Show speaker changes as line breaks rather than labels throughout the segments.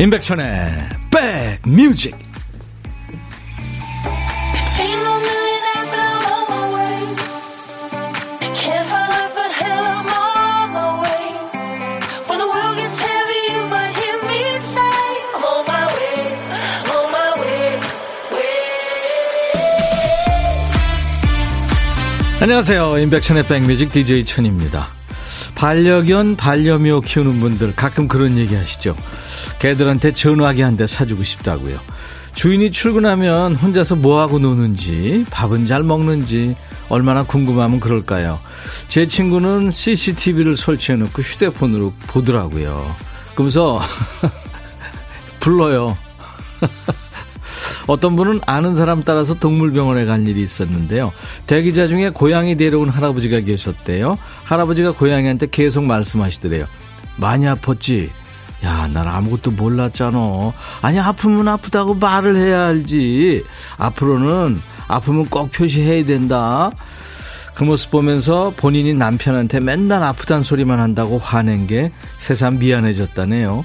임백천의 백뮤직. 안녕하세요. 임백천의 백뮤직 DJ 천입니다. 반려견 반려묘 키우는 분들 가끔 그런 얘기 하시죠 개들한테 전화기 한 대 사주고 싶다고요. 주인이 출근하면 혼자서 뭐하고 노는지, 밥은 잘 먹는지, 얼마나 궁금하면 그럴까요? 제 친구는 CCTV를 설치해놓고 휴대폰으로 보더라고요. 그러면서, 불러요. 어떤 분은 아는 사람 따라서 동물병원에 간 일이 있었는데요. 대기자 중에 고양이 데려온 할아버지가 계셨대요. 할아버지가 고양이한테 계속 말씀하시더래요. 많이 아팠지? 야, 난 아무것도 몰랐잖아. 아니, 아프면 아프다고 말을 해야 알지. 앞으로는 아프면 꼭 표시해야 된다. 그 모습 보면서 본인이 남편한테 맨날 아프단 소리만 한다고 화낸 게 세상 미안해졌다네요.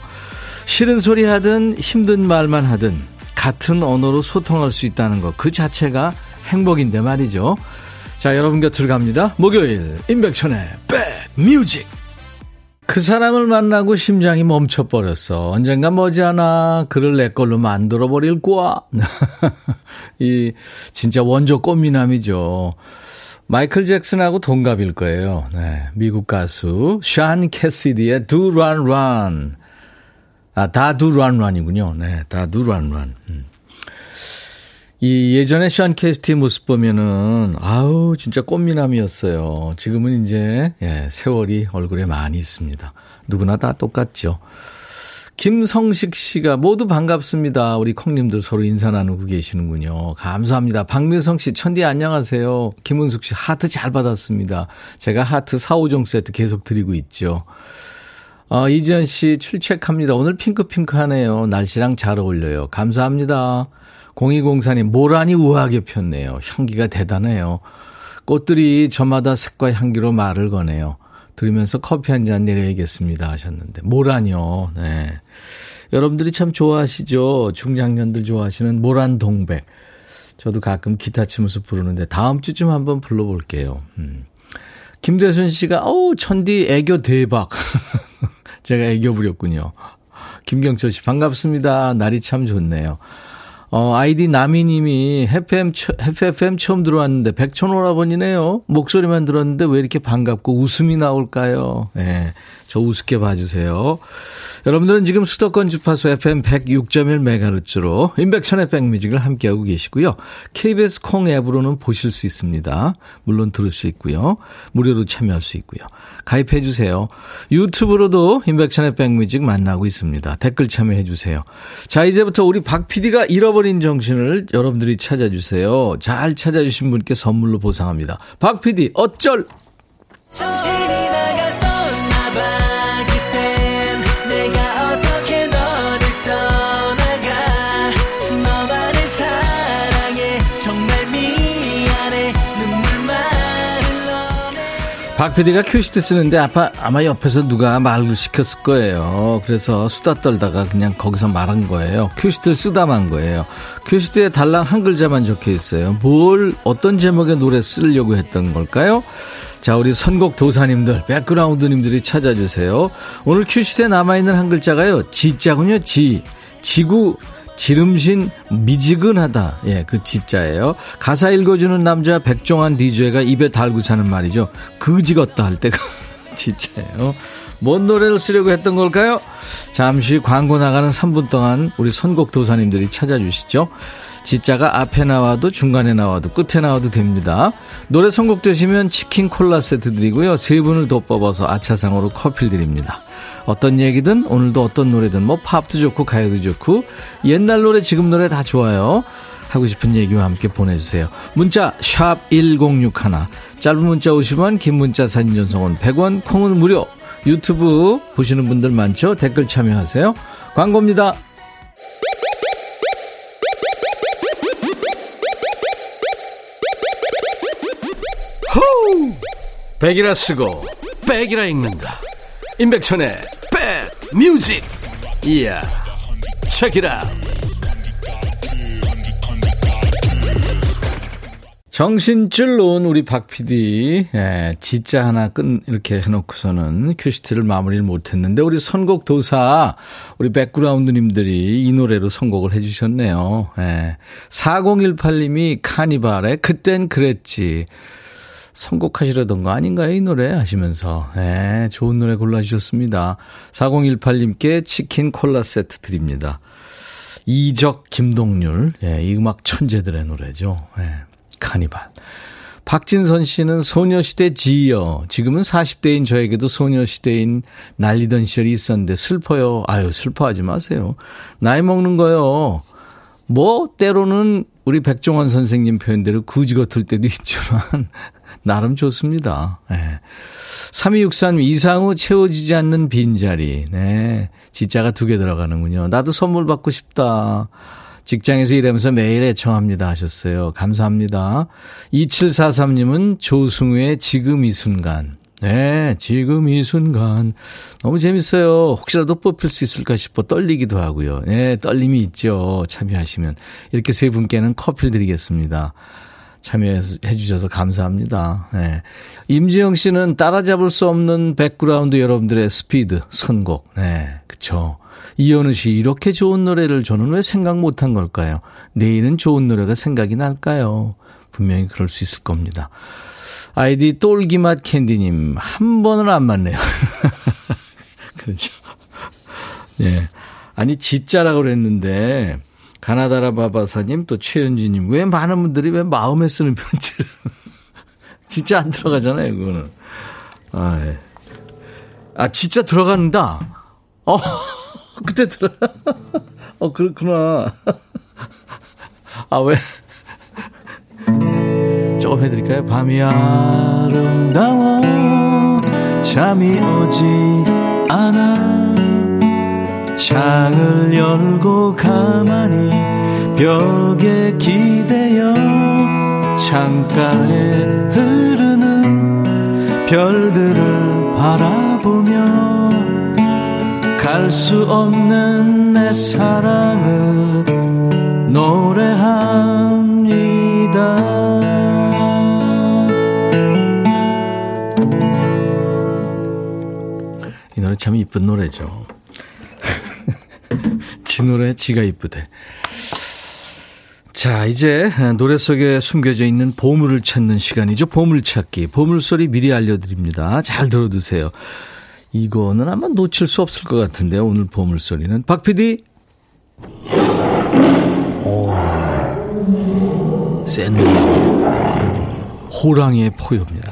싫은 소리 하든 힘든 말만 하든 같은 언어로 소통할 수 있다는 것 그 자체가 행복인데 말이죠. 자, 여러분 곁을 갑니다. 목요일 임백천의 백뮤직 그 사람을 만나고 심장이 멈춰버렸어. 언젠가 머지않아 그를 내 걸로 만들어버릴 거야. 이, 진짜 원조 꽃미남이죠. 마이클 잭슨하고 동갑일 거예요. 네. 미국 가수, 샤 캐시디의 Do Run Run. 아, 다두 Run이군요. 네. 다두 Run. 음. 이 예전에 션 캐스티 모습 보면은 아우 진짜 꽃미남이었어요. 지금은 이제 예, 세월이 얼굴에 많이 있습니다. 누구나 다 똑같죠. 김성식 씨가 모두 반갑습니다. 우리 콩님들 서로 인사 나누고 계시는군요. 감사합니다. 박민성 씨, 천디 안녕하세요. 김은숙 씨, 하트 잘 받았습니다. 제가 하트 4, 5종 세트 계속 드리고 있죠. 어, 이지연 씨, 출첵합니다. 오늘 핑크핑크하네요. 날씨랑 잘 어울려요. 감사합니다. 0204님, 모란이 우아하게 폈네요. 향기가 대단해요. 꽃들이 저마다 색과 향기로 말을 거네요. 들으면서 커피 한 잔 내려야겠습니다 하셨는데. 모란이요. 네. 여러분들이 참 좋아하시죠? 중장년들 좋아하시는 모란 동백. 저도 가끔 기타 치면서 부르는데 다음 주쯤 한번 불러볼게요. 음. 김대순 씨가, 어우, 천디 애교 대박. 제가 애교 부렸군요. 김경철 씨, 반갑습니다. 날이 참 좋네요. 어, 아이디 나미님이 해피엠, 해피FM 처음 들어왔는데 백천오라버니네요. 목소리만 들었는데 왜 이렇게 반갑고 웃음이 나올까요? 예. 네, 저 우습게 봐주세요. 여러분들은 지금 수도권 주파수 FM 106.1MHz로 인백천의 백뮤직을 함께하고 계시고요. KBS 콩 앱으로는 보실 수 있습니다. 물론 들을 수 있고요. 무료로 참여할 수 있고요. 가입해 주세요. 유튜브로도 인백천의 백뮤직 만나고 있습니다. 댓글 참여해 주세요. 자, 이제부터 우리 박 PD가 잃어버린 정신을 여러분들이 찾아주세요. 잘 찾아주신 분께 선물로 보상합니다. 박 PD, 어쩔! 정신이 나갔어. 박 PD가 큐시트 쓰는데 아마, 아마 옆에서 누가 말을 시켰을 거예요. 그래서 수다 떨다가 그냥 거기서 말한 거예요. 큐시트를 쓰다만 거예요. 큐시트에 달랑 한 글자만 적혀 있어요. 뭘, 어떤 제목의 노래 쓰려고 했던 걸까요? 자, 우리 선곡 도사님들, 백그라운드님들이 찾아주세요. 오늘 큐시트에 남아있는 한 글자가요. 지자군요, 지. 지구, 지름신 미지근하다. 예, 그 지자예요. 가사 읽어주는 남자 백종환 DJ가 입에 달고 사는 말이죠. 그지겄다 할 때가 지자예요. 뭔 노래를 쓰려고 했던 걸까요? 잠시 광고 나가는 3분 동안 우리 선곡 도사님들이 찾아주시죠. 지자가 앞에 나와도 중간에 나와도 끝에 나와도 됩니다. 노래 선곡되시면 치킨 콜라 세트 드리고요. 세 분을 더 뽑아서 아차상으로 커피 드립니다. 어떤 얘기든 오늘도 어떤 노래든 뭐 팝도 좋고 가요도 좋고 옛날 노래 지금 노래 다 좋아요. 하고 싶은 얘기와 함께 보내주세요. 문자 1061, 짧은 문자 50원 긴 문자 사진 전송은 100원 콩은 무료 유튜브 보시는 분들 많죠? 댓글 참여하세요. 광고입니다. 백이라 쓰고 백이라 읽는다. 임백천의 뮤직 이야 책이라. 정신줄 놓은 우리 박 PD, 예, 진짜 하나 끈, 이렇게 해놓고서는 큐시트를 마무리를 못했는데, 우리 선곡 도사, 우리 백그라운드님들이 이 노래로 선곡을 해주셨네요. 예. 4018님이 카니발에 그땐 그랬지. 선곡하시려던 거 아닌가요? 이 노래 하시면서. 예, 좋은 노래 골라주셨습니다. 4018님께 치킨 콜라 세트 드립니다. 이적, 김동률. 예, 이 음악 천재들의 노래죠. 예, 카니발. 박진선 씨는 소녀시대 지여. 지금은 40대인 저에게도 소녀시대인 날리던 시절이 있었는데 슬퍼요. 아유, 슬퍼하지 마세요. 나이 먹는 거요. 뭐, 때로는 우리 백종원 선생님 표현대로 구지 같을 때도 있지만, 나름 좋습니다. 네. 3263 이상후 채워지지 않는 빈자리. 네. 지자가 두 개 들어가는군요. 나도 선물 받고 싶다. 직장에서 일하면서 매일 애청합니다 하셨어요. 감사합니다. 2743님은 조승우의 지금 이 순간. 네, 지금 이 순간. 너무 재밌어요. 혹시라도 뽑힐 수 있을까 싶어 떨리기도 하고요. 네, 떨림이 있죠. 참여하시면. 이렇게 세 분께는 커피를 드리겠습니다. 참여해 주셔서 감사합니다. 네. 임지영 씨는 따라잡을 수 없는 백그라운드 여러분들의 스피드, 선곡. 네, 그쵸. 이현우 씨, 이렇게 좋은 노래를 저는 왜 생각 못한 걸까요? 내일은 좋은 노래가 생각이 날까요? 분명히 그럴 수 있을 겁니다. 아이디 똘기맛 캔디님, 한 번은 안 맞네요. 그렇죠. 예. 네. 아니, 진짜라고 그랬는데, 가나다라 바바사님, 또 최현지님, 왜 많은 분들이 왜 마음에 쓰는 편지를. 진짜 안 들어가잖아요, 그거는. 아, 예. 아, 진짜 들어간다. 어, 그때 들어. 어, 그렇구나. 아, 왜. 조금 해드릴까요? 밤이 아름다워, 잠이 오지 않아. 창을 열고 가만히 벽에 기대어 창가에 흐르는 별들을 바라보며 갈 수 없는 내 사랑을 노래합니다. 이 노래 참 이쁜 노래죠. 지 노래 지가 이쁘대. 자, 이제 노래 속에 숨겨져 있는 보물을 찾는 시간이죠. 보물찾기. 보물소리 미리 알려드립니다. 잘 들어두세요. 이거는 아마 놓칠 수 없을 것 같은데, 오늘 보물소리는. 박 PD? 오, 센 노래죠. 호랑이의 포효입니다.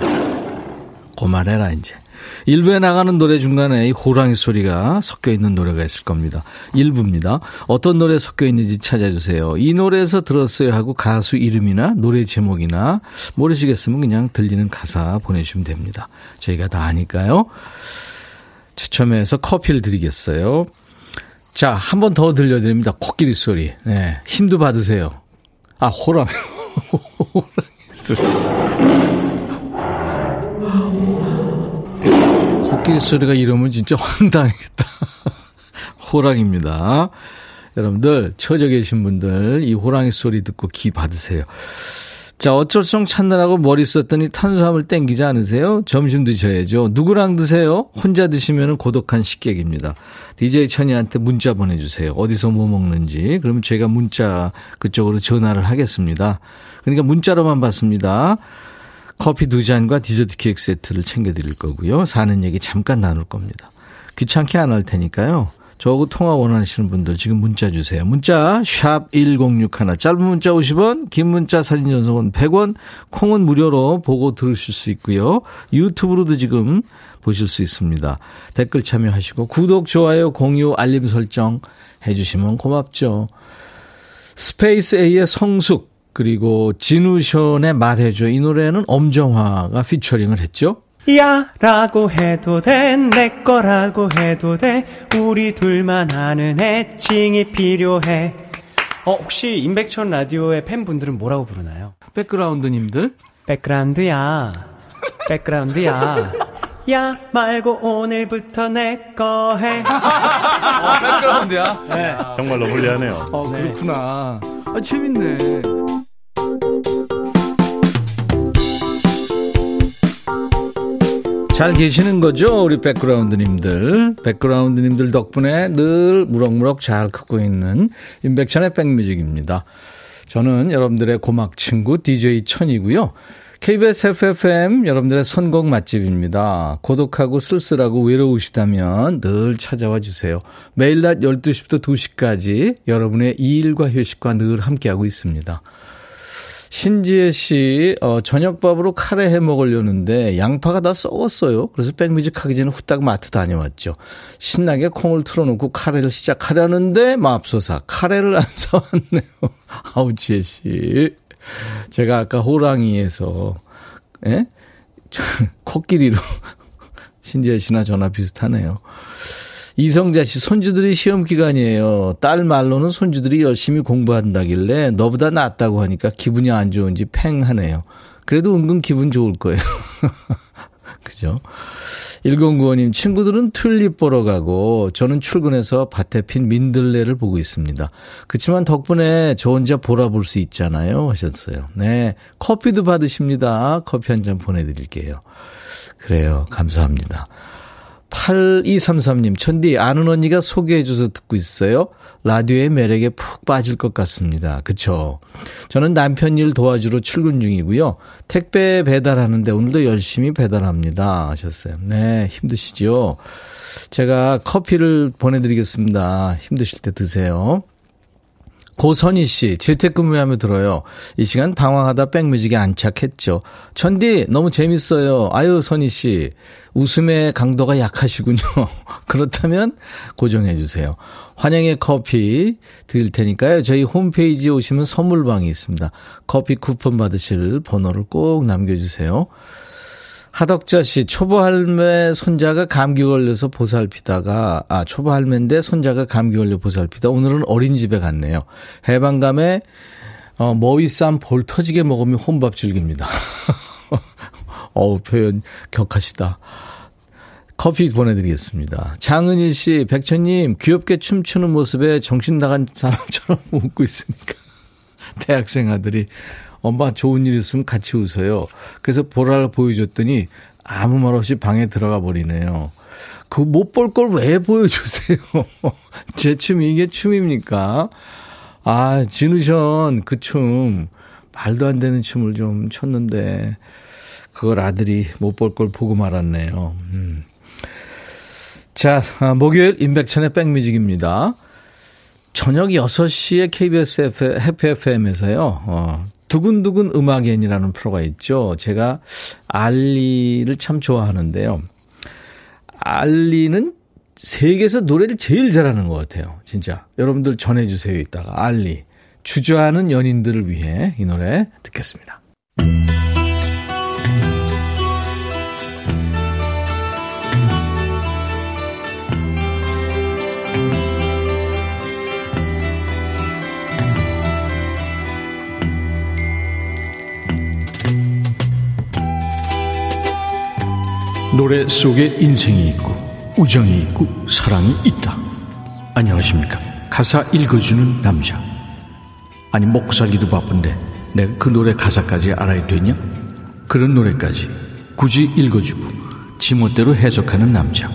고말해라, 이제. 일부에 나가는 노래 중간에 이 호랑이 소리가 섞여 있는 노래가 있을 겁니다. 일부입니다. 어떤 노래 섞여 있는지 찾아주세요. 이 노래에서 들었어요 하고 가수 이름이나 노래 제목이나 모르시겠으면 그냥 들리는 가사 보내주시면 됩니다. 저희가 다 아니까요. 추첨해서 커피를 드리겠어요. 자, 한 번 더 들려드립니다. 코끼리 소리. 네, 힘도 받으세요. 아, 호랑이. 호랑이 소리. 코끼리 소리가 이러면 진짜 황당하겠다. 호랑입니다. 여러분들, 처져 계신 분들, 이 호랑이 소리 듣고 기 받으세요. 자, 어쩔 수없 찾느라고 머리 썼더니 탄수화물 땡기지 않으세요? 점심 드셔야죠. 누구랑 드세요? 혼자 드시면 고독한 식객입니다. DJ 천이한테 문자 보내주세요. 어디서 뭐 먹는지. 그러면 제가 문자 그쪽으로 전화를 하겠습니다. 그러니까 문자로만 받습니다. 커피 두 잔과 디저트 케이크 세트를 챙겨드릴 거고요. 사는 얘기 잠깐 나눌 겁니다. 귀찮게 안 할 테니까요. 저하고 통화 원하시는 분들 지금 문자 주세요. 문자 샵 1061, 짧은 문자 50원, 긴 문자 사진 전송은 100원, 콩은 무료로 보고 들으실 수 있고요. 유튜브로도 지금 보실 수 있습니다. 댓글 참여하시고 구독, 좋아요, 공유, 알림 설정 해주시면 고맙죠. 스페이스 A의 성숙 그리고 진우션의 말해줘 이 노래는 엄정화가 피처링을 했죠.
야 라고 해도 돼 내 거라고 해도 돼 우리 둘만 아는 애칭이 필요해 어 혹시 임백천 라디오의 팬분들은 뭐라고 부르나요?
백그라운드님들
백그라운드야 백그라운드야 야 말고 오늘부터 내 거 해.
어, 백그라운드야?
네. 정말로 불리하네요.
어, 그렇구나. 아, 재밌네. 잘 계시는 거죠? 우리 백그라운드님들. 백그라운드님들 덕분에 늘 무럭무럭 잘 크고 있는 임백천의 백뮤직입니다. 저는 여러분들의 고막 친구 DJ 천이고요. KBS FFM 여러분들의 선곡 맛집입니다. 고독하고 쓸쓸하고 외로우시다면 늘 찾아와 주세요. 매일 낮 12시부터 2시까지 여러분의 일과 휴식과 늘 함께하고 있습니다. 신지혜 씨, 어, 저녁밥으로 카레 해 먹으려는데 양파가 다 썩었어요. 그래서 백뮤직 하기 전에 후딱 마트 다녀왔죠. 신나게 콩을 틀어놓고 카레를 시작하려는데 맙소사 카레를 안 사왔네요. 아우 지혜 씨, 제가 아까 호랑이에서 예? 코끼리로 신지혜 씨나 전화 비슷하네요. 이성자 씨, 손주들이 시험 기간이에요. 딸 말로는 손주들이 열심히 공부한다길래 너보다 낫다고 하니까 기분이 안 좋은지 팽하네요. 그래도 은근 기분 좋을 거예요. 그죠? 1095님, 친구들은 튤립 보러 가고 저는 출근해서 밭에 핀 민들레를 보고 있습니다. 그치만 덕분에 저 혼자 보라 볼 수 있잖아요. 하셨어요. 네. 커피도 받으십니다. 커피 한 잔 보내드릴게요. 그래요. 감사합니다. 8233님, 천디, 아는 언니가 소개해줘서 듣고 있어요. 라디오의 매력에 푹 빠질 것 같습니다. 그쵸? 저는 남편 일 도와주러 출근 중이고요. 택배 배달하는데 오늘도 열심히 배달합니다. 하셨어요. 네, 힘드시죠? 제가 커피를 보내드리겠습니다. 힘드실 때 드세요. 고선희 씨, 재택근무하며 들어요. 이 시간 방황하다 백뮤직에 안착했죠. 천디, 너무 재밌어요. 아유, 선희 씨. 웃음의 강도가 약하시군요. 그렇다면 고정해주세요. 환영의 커피 드릴 테니까요. 저희 홈페이지에 오시면 선물방이 있습니다. 커피 쿠폰 받으실 번호를 꼭 남겨주세요. 하덕자 씨, 초보 할매 손자가 감기 걸려서 보살피다가, 아, 초보 할매인데 손자가 감기 걸려 보살피다. 오늘은 어린이집에 갔네요. 해방감에, 어, 머위 쌈 볼 터지게 먹으면 혼밥 즐깁니다. 어우, 표현 격하시다. 커피 보내드리겠습니다. 장은희 씨, 백천님, 귀엽게 춤추는 모습에 정신 나간 사람처럼 웃고 있으니까. 대학생 아들이 엄마 좋은 일 있으면 같이 웃어요. 그래서 보라를 보여줬더니 아무 말 없이 방에 들어가 버리네요. 그 못 볼 걸 왜 보여주세요? 제 춤이 이게 춤입니까? 아, 진우션 그 춤, 말도 안 되는 춤을 좀 췄는데, 그걸 아들이 못 볼 걸 보고 말았네요. 음. 자, 아, 목요일 임백천의 백뮤직입니다. 저녁 6시에 KBS 해피 FM에서요, 어, 두근두근 음악연이라는 프로가 있죠. 제가 알리를 참 좋아하는데요. 알리는 세계에서 노래를 제일 잘하는 것 같아요. 진짜. 여러분들 전해주세요. 이따가. 알리. 주저하는 연인들을 위해 이 노래 듣겠습니다. 노래 속에 인생이 있고 우정이 있고 사랑이 있다. 안녕하십니까. 가사 읽어주는 남자. 아니 먹고 살기도 바쁜데 내가 그 노래 가사까지 알아야 되냐? 그런 노래까지 굳이 읽어주고 지멋대로 해석하는 남자.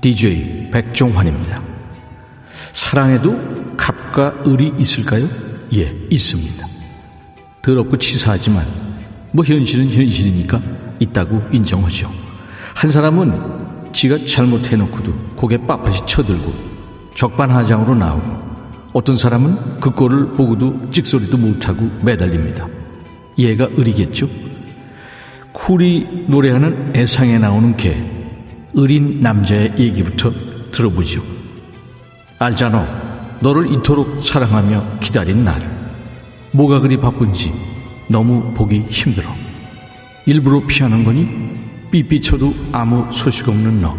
DJ 백종환입니다. 사랑에도 갑과 을이 있을까요? 예, 있습니다. 더럽고 치사하지만 뭐 현실은 현실이니까 있다고 인정하죠. 한 사람은 지가 잘못해놓고도 고개 빳빳이 쳐들고 적반하장으로 나오고 어떤 사람은 그 꼴을 보고도 찍소리도 못하고 매달립니다. 얘가 을이겠죠? 쿨이 노래하는 애상에 나오는 개, 을인 남자의 얘기부터 들어보죠. 알잖아. 너를 이토록 사랑하며 기다린 날. 뭐가 그리 바쁜지 너무 보기 힘들어. 일부러 피하는 거니? 삐삐쳐도 아무 소식 없는 너.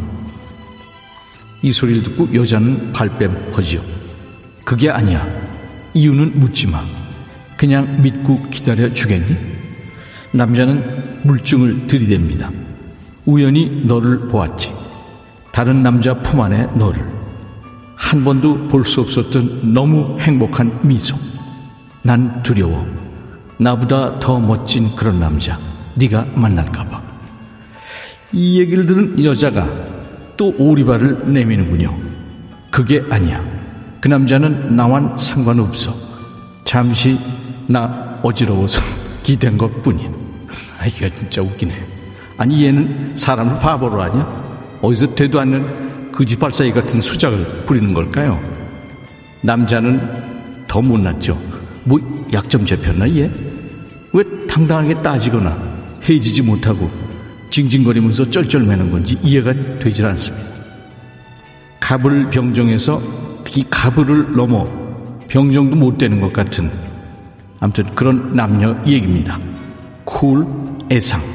이 소리를 듣고 여자는 발뺌하지요. 그게 아니야. 이유는 묻지 마. 그냥 믿고 기다려 주겠니? 남자는 물증을 들이댑니다. 우연히 너를 보았지. 다른 남자 품 안에 너를. 한 번도 볼 수 없었던 너무 행복한 미소. 난 두려워. 나보다 더 멋진 그런 남자. 네가 만날까 봐. 이 얘기를 들은 여자가 또 오리발을 내미는군요. 그게 아니야. 그 남자는 나와 상관없어. 잠시 나 어지러워서 기댄 것 뿐인. 아, 이거 진짜 웃기네. 아니, 얘는 사람을 바보로 하냐? 어디서 되도 않는 그지발사이 같은 수작을 부리는 걸까요? 남자는 더 못났죠. 뭐, 약점 잡혔나, 얘? 왜 당당하게 따지거나 헤지지 못하고 징징거리면서 쩔쩔매는 건지 이해가 되질 않습니다. 갑을 병정해서 이 가불을 넘어 병정도 못 되는 것 같은 아무튼 그런 남녀 얘기입니다. 쿨 애상.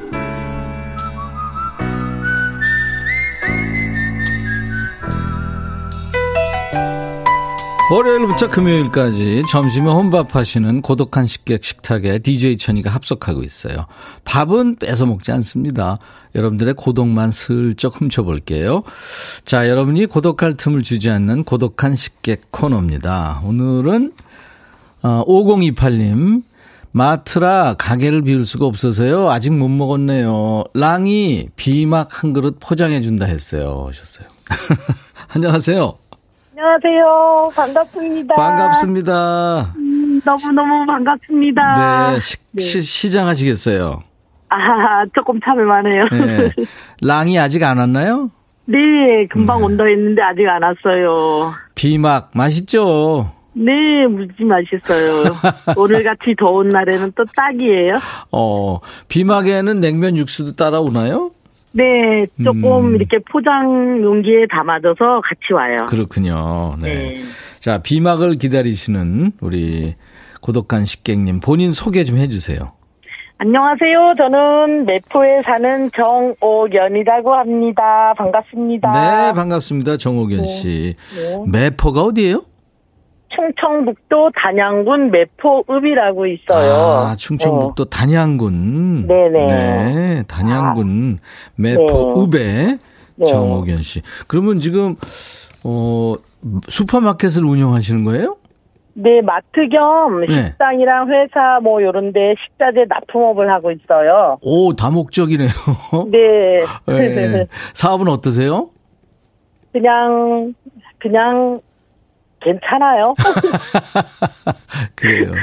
월요일부터 금요일까지 점심에 혼밥 하시는 고독한 식객 식탁에 DJ 천이가 합석하고 있어요. 밥은 뺏어 먹지 않습니다. 여러분들의 고독만 슬쩍 훔쳐볼게요. 자, 여러분이 고독할 틈을 주지 않는 고독한 식객 코너입니다. 오늘은 5028님 어, 마트라 가게를 비울 수가 없어서요. 아직 못 먹었네요. 랑이 비막 한 그릇 포장해 준다 했어요. 하셨어요. 안녕하세요.
안녕하세요. 반갑습니다.
반갑습니다.
음, 너무너무 반갑습니다.
네, 시, 네. 시, 시장 하시겠어요?
아, 조금 참을만 해요. 네.
랑이 아직 안 왔나요?
네, 금방 네. 온다 했는데 아직 안 왔어요.
비막 맛있죠?
네, 무지 맛있어요. 오늘같이 더운 날에는 또 딱이에요.
어, 비막에는 냉면 육수도 따라오나요?
네, 조금 음. 이렇게 포장 용기에 담아줘서 같이 와요.
그렇군요. 네. 네. 자, 비막을 기다리시는 우리 고독한 식객님 본인 소개 좀 해주세요.
안녕하세요. 저는 매포에 사는 정옥연이라고 합니다. 반갑습니다.
네, 반갑습니다. 정옥연 씨. 네. 네. 매포가 어디예요?
충청북도 단양군 매포읍이라고 있어요.
아, 충청북도 네. 단양군.
네네.
네, 단양군 아. 매포읍에 네. 정옥연 씨. 그러면 지금 어 슈퍼마켓을 운영하시는 거예요?
네, 마트 겸 네. 식당이랑 회사 뭐 요런데 식자재 납품업을 하고 있어요.
오, 다목적이네요.
네.
네. 사업은 어떠세요?
그냥 그냥 괜찮아요.
그래요.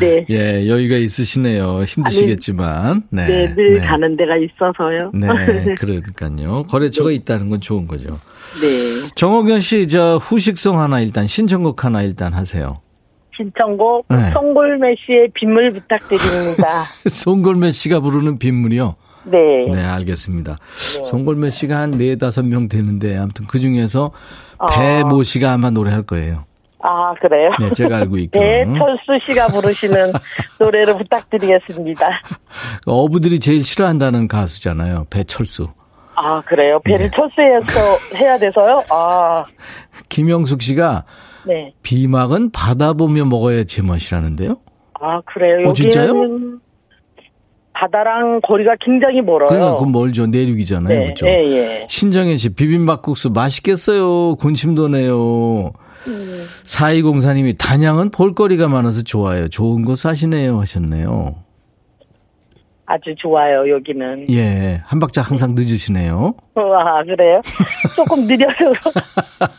네. 예, 여유가 있으시네요. 힘드시겠지만.
네. 네, 늘 네. 가는 데가 있어서요.
네, 그러니까요. 거래처가 네. 있다는 건 좋은 거죠.
네.
정호견 씨, 저 후식성 하나 일단, 신청곡 하나 일단 하세요.
신청곡, 네. 송골매 씨의 빗물 부탁드립니다.
송골매 씨가 부르는 빗물이요?
네.
네, 알겠습니다. 네. 송골매 씨가 한 네, 다섯 명 되는데, 아무튼 그 중에서 배모 씨가 아마 노래할 거예요.
아, 그래요?
네, 제가 알고 있고.
배철수 씨가 부르시는 노래를 부탁드리겠습니다.
어부들이 제일 싫어한다는 가수잖아요. 배철수.
아, 그래요? 배를 네. 철수해서 해야 돼서요? 아.
김영숙 씨가 네. 비막은 바다 보며 먹어야 제맛이라는데요?
아, 그래요?
어, 진짜요?
바다랑 거리가 굉장히 멀어요.
그러니까 그 멀죠. 내륙이잖아요.
네,
그렇죠.
예, 예.
신정혜 씨 비빔밥국수 맛있겠어요. 군침도네요. 음. 4204님이 단양은 볼거리가 많아서 좋아요. 좋은 곳 사시네요 하셨네요.
아주 좋아요, 여기는.
예, 한 박자 항상 늦으시네요.
와, 그래요? 조금 느려서.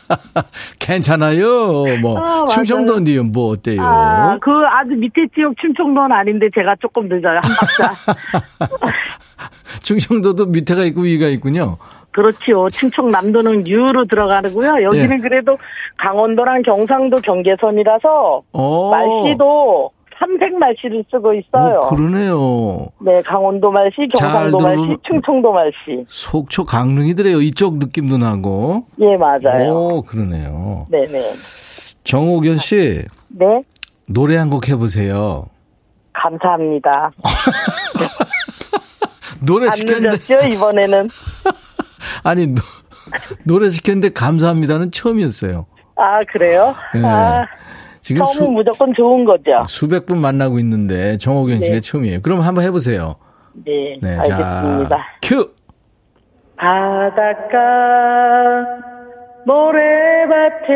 괜찮아요. 뭐, 아, 충청도인데요, 뭐, 어때요?
아, 그 아주 밑에 지역 충청도는 아닌데 제가 조금 늦어요, 한 박자.
충청도도 밑에가 있고 위가 있군요.
그렇지요. 충청남도는 유로 들어가고요. 여기는 예. 그래도 강원도랑 경상도 경계선이라서 오. 날씨도 삼색 말씨를 쓰고 있어요.
오, 그러네요.
네, 강원도 말씨, 경상도 말씨, 충청도 말씨.
속초 강릉이더래요. 이쪽 느낌도 나고.
예, 맞아요.
오, 그러네요.
네네.
정옥연 씨.
네.
노래 한 곡 해보세요.
감사합니다.
노래
안
시켰는데.
늦었죠, 이번에는?
아니, 노, 노래 시켰는데 감사합니다는 처음이었어요.
아, 그래요?
네.
아,
지금
처음은
수,
무조건 좋은 거죠.
수백 분 만나고 있는데 씨가
네.
처음이에요. 그럼 한번 해보세요.
네,
네,
알겠습니다.
자, 큐!
바닷가 모래밭에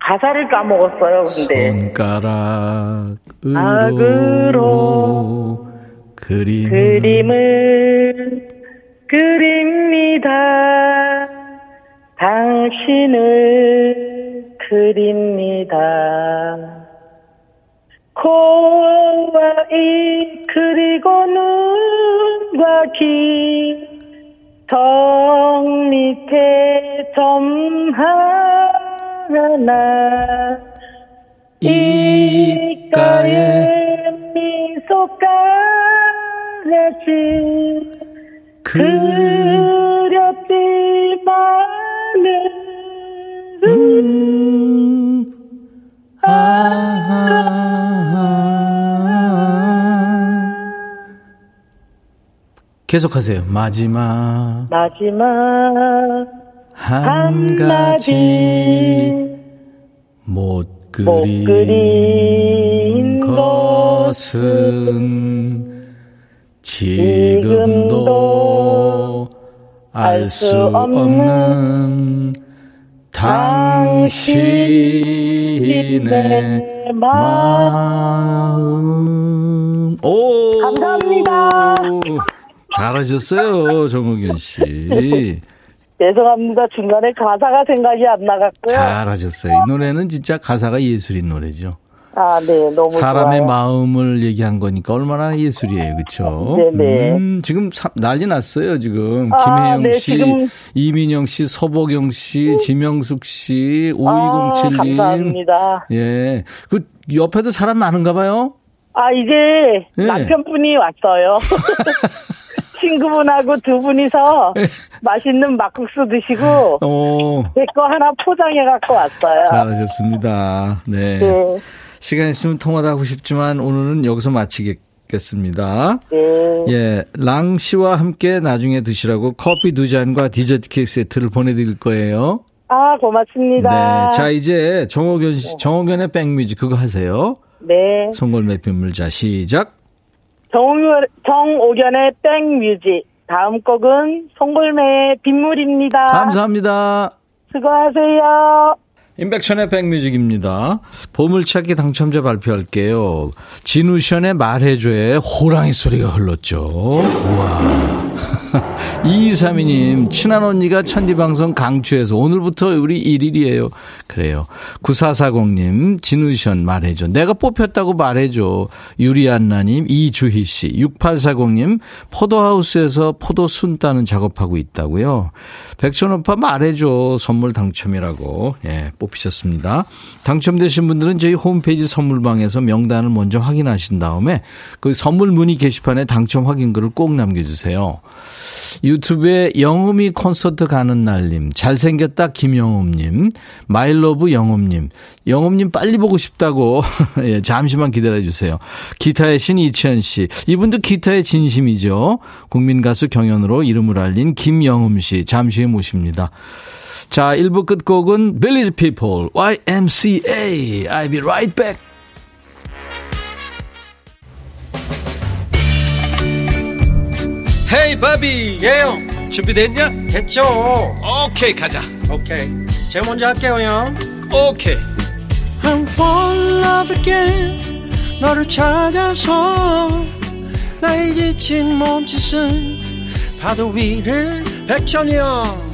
가사를 까먹었어요, 근데.
손가락으로
악으로
그림
그림을 그립니다. 당신을 그립니다. 코와 입 그리고 눈과 귀, 턱 밑에 점 하나,
입가에
미소까지
그
그렸지만은
음, 계속하세요. 마지막
마지막
한 가지
못못
그린
그린
것은 지금도 알 수 없는 당신의 마음. 오! 잘하셨어요, 정우균 씨.
죄송합니다. 중간에 가사가 생각이 안 나갔고요.
잘하셨어요. 이 노래는 진짜 가사가 예술인 노래죠.
아, 네, 너무
사람의
좋아요.
마음을 얘기한 거니까 얼마나 예술이에요, 그렇죠?
네네.
지금 사- 난리 났어요, 지금
아,
김혜영
네,
씨,
지금-
이민영 씨, 서보경 씨, 지명숙 씨,
아,
5207님.
감사합니다.
예, 그 옆에도 사람 많은가 봐요.
아, 이제
네.
남편분이 왔어요. 친구분하고 두 분이서
네.
맛있는 막국수 드시고
어,
제거 하나 포장해 갖고 왔어요.
잘하셨습니다. 네.
네.
시간 있으면 통화도 하고 싶지만 오늘은 여기서 마치겠습니다.
네.
예, 랑 씨와 함께 나중에 드시라고 커피 두 잔과 디저트 케이크 세트를 보내드릴 거예요.
아, 고맙습니다.
네. 자, 이제 정호견 씨, 정호견의 백뮤직 그거 하세요.
네.
송골매 빗물자 시작.
정오- 정오견의 백뮤직. 다음 곡은 송골매의 빗물입니다.
감사합니다.
수고하세요.
임백천의 백뮤직입니다. 보물찾기 당첨자 발표할게요. 진우션의 말해줘에 호랑이 소리가 흘렀죠. 우와. 2232님, 친한 언니가 천디방송 강추해서 오늘부터 우리 1일이에요. 그래요. 9440님, 진우션 말해줘. 내가 뽑혔다고 말해줘. 유리안나님, 이주희씨. 6840님, 포도하우스에서 포도 순 따는 작업하고 있다고요. 백천오빠 말해줘. 선물 당첨이라고. 예, 뽑히셨습니다. 당첨되신 분들은 저희 홈페이지 선물방에서 명단을 먼저 확인하신 다음에 그 선물 문의 게시판에 당첨 확인글을 꼭 남겨주세요. 유튜브에 영음이 콘서트 가는 날님, 잘생겼다 김영음님, 마일러브 영음님, 영음님 빨리 보고 싶다고, 예, 잠시만 기다려주세요. 기타의 신 이치현 씨, 이분도 기타의 진심이죠. 국민 가수 경연으로 이름을 알린 김영음 씨, 잠시 후에 모십니다. 자, 1부 끝곡은 Village People, YMCA, I'll be right back.
헤이 바비
예영.
준비됐냐?
됐죠.
오케이 가자.
오케이. 제가 먼저 할게요 형.
오케이.
I'm fall in love again 너를 찾아서 나의 지친 몸짓은 파도 위를 백천이 형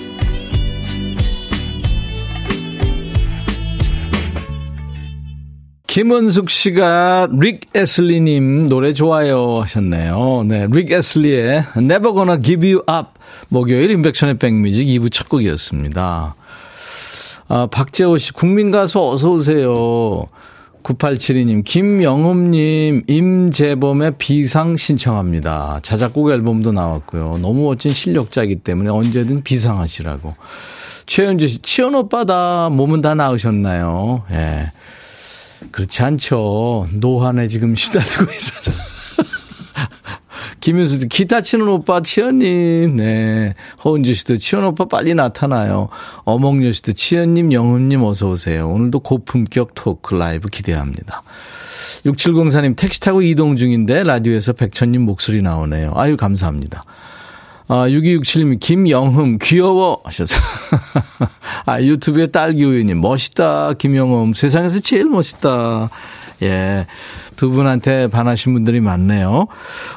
김은숙 씨가 릭 에슬리님 노래 좋아요 하셨네요. 네, 릭 에슬리의 Never Gonna Give You Up 목요일 인백션의 백뮤직 2부 첫 곡이었습니다. 아, 박재호 씨 국민 가수 어서 오세요. 9872님, 김영음님, 임재범의 비상 신청합니다. 자작곡 앨범도 나왔고요. 너무 멋진 실력자이기 때문에 언제든 비상하시라고. 최현주 씨, 치연 오빠다. 몸은 다 나으셨나요? 예. 네. 그렇지 않죠. 노환에 지금 시달리고 있어서. 김윤수 씨, 기타 치는 오빠, 치현님. 네. 허은주 씨도 치현 오빠 빨리 나타나요. 어몽여 씨도 치현님, 영훈님 어서 오세요. 오늘도 고품격 토크 라이브 기대합니다. 6704님, 택시 타고 이동 중인데 라디오에서 백천님 목소리 나오네요. 아유, 감사합니다. 아, 6267님, 김영흠, 귀여워 하셔서. 아, 유튜브에 딸기 우유님, 멋있다, 김영흠. 세상에서 제일 멋있다. 예. 두 분한테 반하신 분들이 많네요.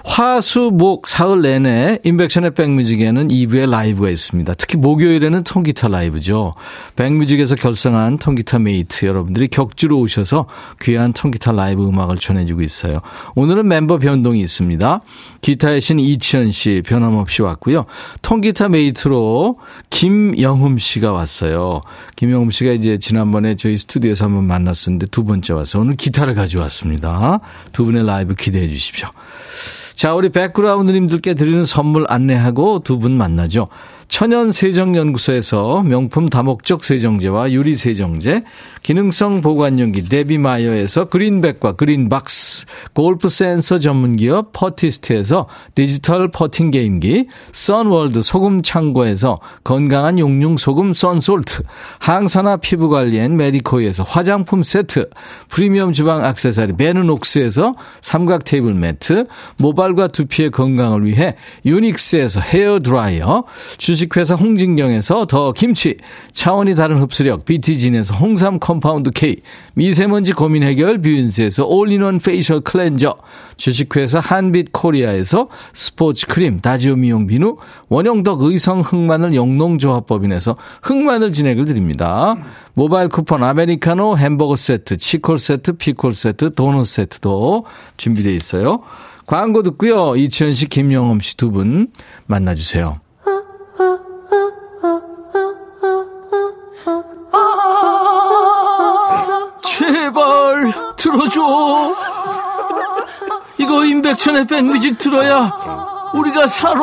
화수, 목, 사흘 내내 인백션의 백뮤직에는 2부의 라이브가 있습니다. 특히 목요일에는 통기타 라이브죠. 백뮤직에서 결성한 통기타 mate 여러분들이 격주로 오셔서 귀한 통기타 라이브 음악을 전해주고 있어요. 오늘은 멤버 변동이 있습니다. 기타의 신 이치현 씨 변함없이 왔고요. 통기타 mate로 김영흠 씨가 왔어요. 김영흠 씨가 이제 지난번에 저희 스튜디오에서 한번 만났었는데 두 번째 와서 오늘 기타를 가져왔습니다. 두 분의 라이브 기대해 주십시오. 자, 우리 백그라운드님들께 드리는 선물 안내하고 두 분 만나죠. 천연세정연구소에서 명품 다목적 세정제와 유리세정제, 기능성 보관용기 데비마이어에서 그린백과 그린박스, 골프 센서 전문기업 퍼티스트에서 디지털 퍼팅 게임기, 선월드 소금 창고에서 건강한 용융 소금 썬솔트, 항산화 피부 관리엔 메디코이에서 화장품 세트, 프리미엄 주방 악세사리 베르녹스에서 삼각 테이블 매트, 모발과 두피의 건강을 위해 유닉스에서 헤어 드라이어, 주식회사 홍진경에서 더 김치, 차원이 다른 흡수력 BT진에서 홍삼 compound K, 미세먼지 고민 해결 뷰인스에서 all-in-one facial cleanser, 주식회사 한빛 코리아에서 스포츠 크림 다지오 미용 비누, 원형덕 의성 흑마늘 영농조합법인에서 흑마늘 진액을 드립니다. 모바일 쿠폰 아메리카노 햄버거 세트, 치콜 세트, 피콜 세트, 도넛 세트도 준비되어 있어요. 광고 듣고요. 이치현 씨, 김영엄 씨 두 분 만나주세요. 들어줘. 이거 임백천의 백뮤직 들어야 우리가 살아.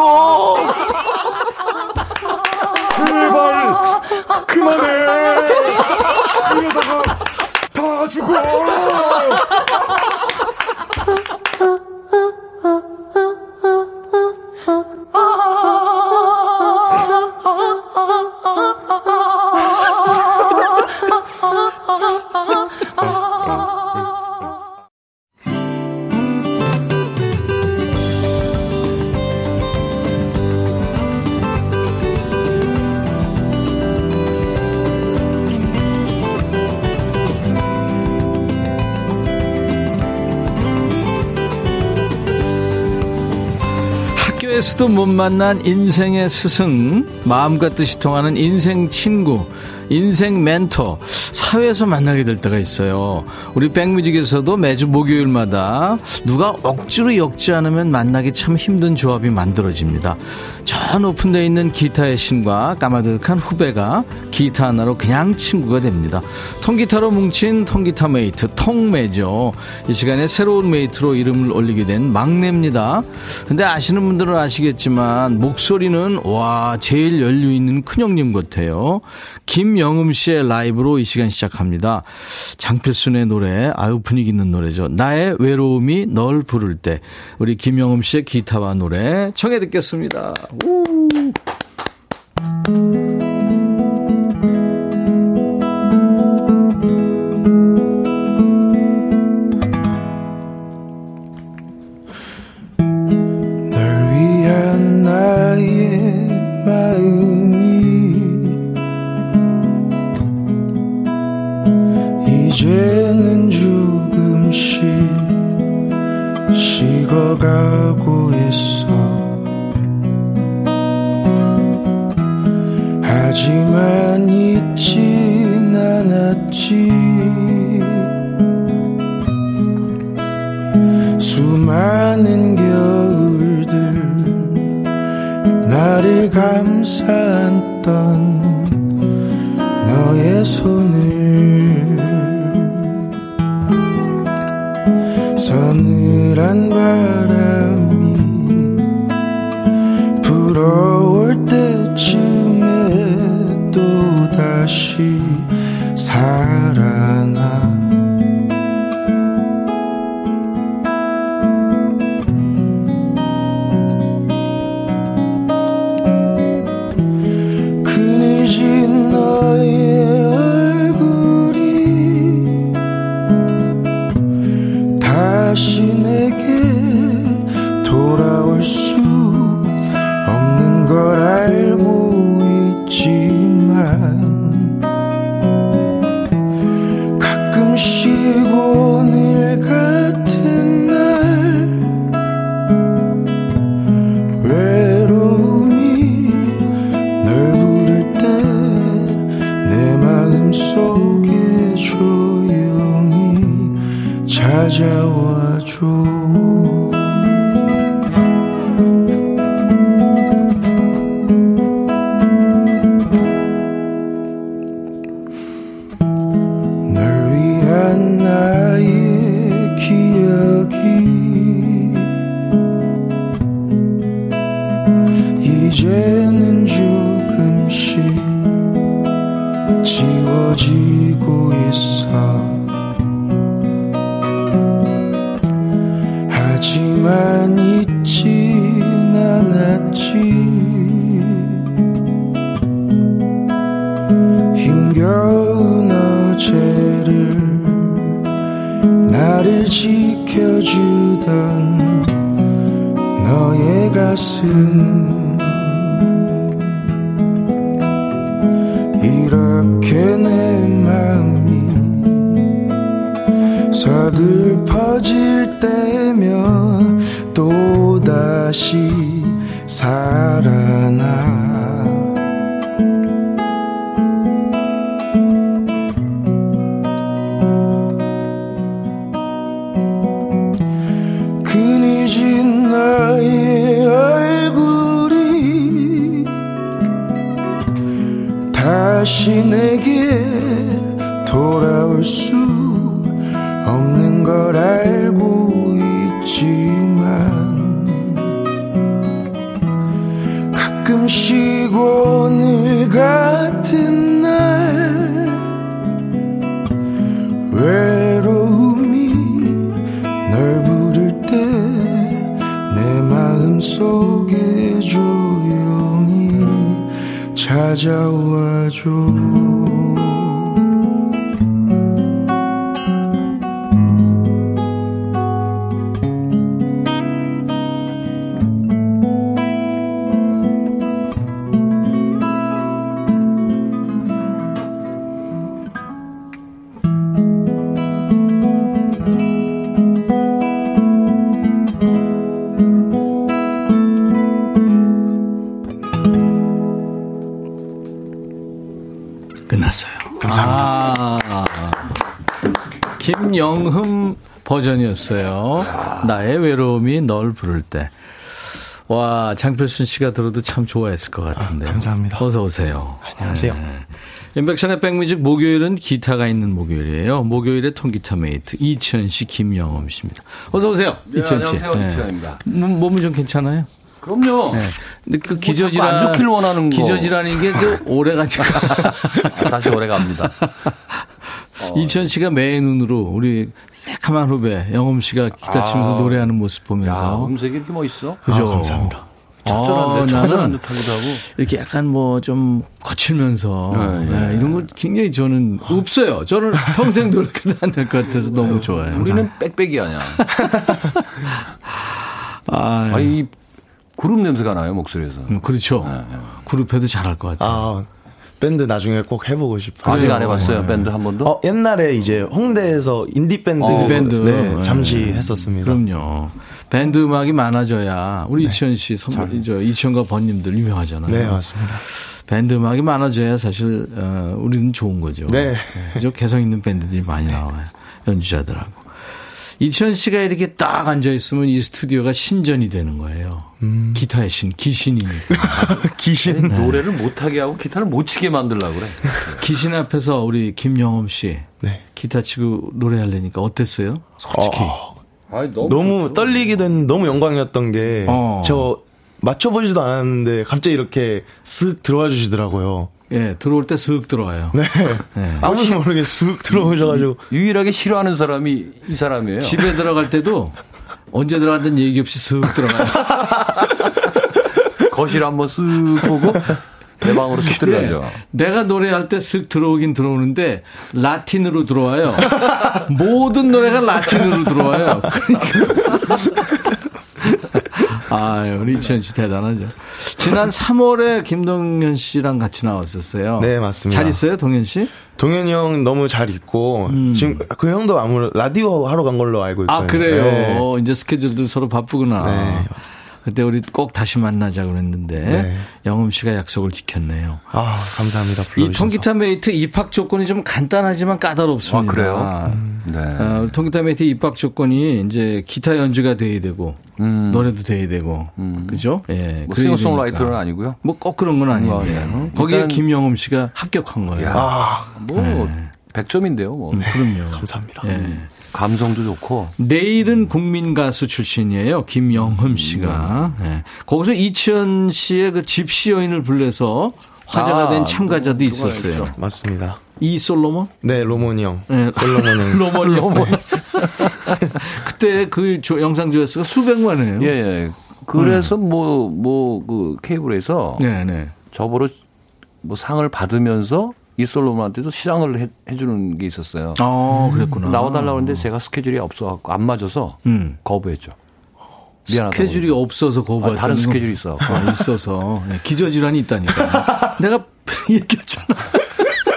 못 만난 인생의 스승, 마음과 뜻이 통하는 인생 친구, 인생 멘토, 사회에서 만나게 될 때가 있어요. 우리 백뮤직에서도 매주 목요일마다 누가 억지로 엮지 않으면 만나기 참 힘든 조합이 만들어집니다. 저 높은 데 있는 기타의 신과 까마득한 후배가 기타 하나로 그냥 친구가 됩니다. 통기타로 뭉친 통기타 mate, 통매죠. 이 시간에 새로운 mate로 이름을 올리게 된 막내입니다. 근데 아시는 분들은 아시겠지만 목소리는 와 제일 연류 있는 큰형님 같아요. 김영음 씨의 라이브로 이 시간 시작합니다. 장필순의 노래, 아유 분위기 있는 노래죠. 나의 외로움이 널 부를 때 우리 김영음 씨의 기타와 노래 청해 듣겠습니다. 우.
다시 살 나의 외로움이 널 부를 때. 와,
장필순 씨가 들어도 참 좋아했을 것 같은데.
아, 감사합니다.
어서 오세요.
안녕하세요.
인백션의 백뮤직 목요일은 기타가 있는 목요일이에요. 목요일의 통기타 mate 이치현 씨, 김영흠 씨입니다. 어서 오세요. 이치현 씨.
안녕하세요. 이치현입니다.
몸, 몸은 좀 괜찮아요?
그럼요.
네. 근데
그뭐
기저질환
자꾸 안 좋길 원하는 거.
기저질환인 게 그 오래 가니까
사실 오래 갑니다.
이치현 씨가 매의 눈으로 우리 새카만 후배 영엄 씨가 기타 치면서
아.
노래하는 모습
야,
보면서
음색이 이렇게 멋있어?
그죠?
아, 감사합니다.
적절한데,
아,
적절한
나는
듯하기도 하고.
이렇게 약간 뭐 좀 거칠면서
네,
네, 이런 거 굉장히 저는 없어요. 저는 평생 노력해도 안 될 것 같아서 너무 좋아요.
우리는 빽빽이 아니야.
아,
아, 이 그룹 냄새가 나요, 목소리에서.
음, 그렇죠. 그룹 해도 잘할 것 같아요.
아, 밴드 나중에 꼭 해보고 싶어요.
아직 안 해봤어요, 밴드 한 번도?
어, 옛날에 이제 홍대에서 인디 밴드,
인디 밴드.
네,
네.
잠시 했었습니다.
그럼요. 밴드 음악이 많아져야 우리 이치현 씨 선배, 저 이치현과 벗님들 유명하잖아요.
네, 맞습니다.
밴드 음악이 많아져야 사실 어, 우리는 좋은 거죠.
네.
그죠? 개성 있는 밴드들이 많이 나와요. 연주자들하고. 이치현 씨가 이렇게 딱 앉아 있으면 이 스튜디오가 신전이 되는 거예요.
음.
기타의 신, 귀신이니까.
귀신.
노래를 못하게 하고 기타를 못 치게 만들려고 그래.
귀신 앞에서 우리 김영엄 씨
네.
기타 치고 노래하려니까 어땠어요? 솔직히.
아니, 너무,
너무 떨리기도 했는데 너무 영광이었던 게,
어.
저 맞춰보지도 않았는데 갑자기 이렇게 쓱 들어와 주시더라고요.
예, 들어올 때 슥 들어와요.
네.
예.
아무도 모르게 쓱 들어오셔가지고.
유일하게 싫어하는 사람이 이 사람이에요.
집에 들어갈 때도 언제 들어갔든 얘기 없이 슥 들어가요.
거실 한번 쓱 보고 내 방으로 쓱 들어가죠.
내가 노래할 때 쓱 들어오긴 들어오는데 라틴으로 들어와요. 모든 노래가 라틴으로 들어와요. 그러니까. 아, 우리 이천 씨 대단하죠. 지난 3월에 김동현 씨랑 같이 나왔었어요.
네, 맞습니다.
잘 있어요, 동현 씨?
동현이 형 너무 잘 있고, 지금 그 형도 아무래도 라디오 하러 간 걸로 알고 있거든요.
아, 그래요.
네.
이제 스케줄도 서로 바쁘구나.
네, 맞습니다.
그때 우리 꼭 다시 만나자 그랬는데
네.
영흠 씨가 약속을 지켰네요.
아, 감사합니다.
이
불러주셔서.
통기타 mate 입학 조건이 좀 간단하지만 까다롭습니다.
아, 그래요? 네.
어, 통기타 mate 입학 조건이 이제 기타 연주가 돼야 되고 노래도 돼야 되고 그죠? 예.
뭐 싱어송라이터는
되니까.
아니고요.
뭐 꼭 그런 건 아닌데
뭐, 네.
거기에
일단-
김영흠 씨가 합격한 거예요.
야, 뭐 100점인데요. 뭐
그럼요.
감사합니다.
예.
감성도 좋고.
내일은 국민 가수 출신이에요. 김영흠 씨가. 예. 거기서 이치현 씨의 그 집시 여인을 불러서 화제가
아,
된 참가자도
그거
있었어요.
맞습니다.
이 솔로몬?
네, 로몬이 형.
네.
솔로몬 형.
로몬 로몬. 그때 그 조- 영상 조회수가 수백만이에요.
예, 예. 그래서 뭐, 뭐, 그 케이블에서
네, 네.
저보러 뭐 상을 받으면서 이솔로몬한테도 시상을 해, 해주는 게 있었어요.
아, 그랬구나.
나와달라고 했는데 제가 스케줄이 없어갖고 안 맞아서
음.
거부했죠. 미안하다고.
스케줄이 없어서 거부했다는
아, 다른
건-
스케줄이 있어.
아, 있어서 네, 기저질환이 있다니까. 내가 얘기했잖아.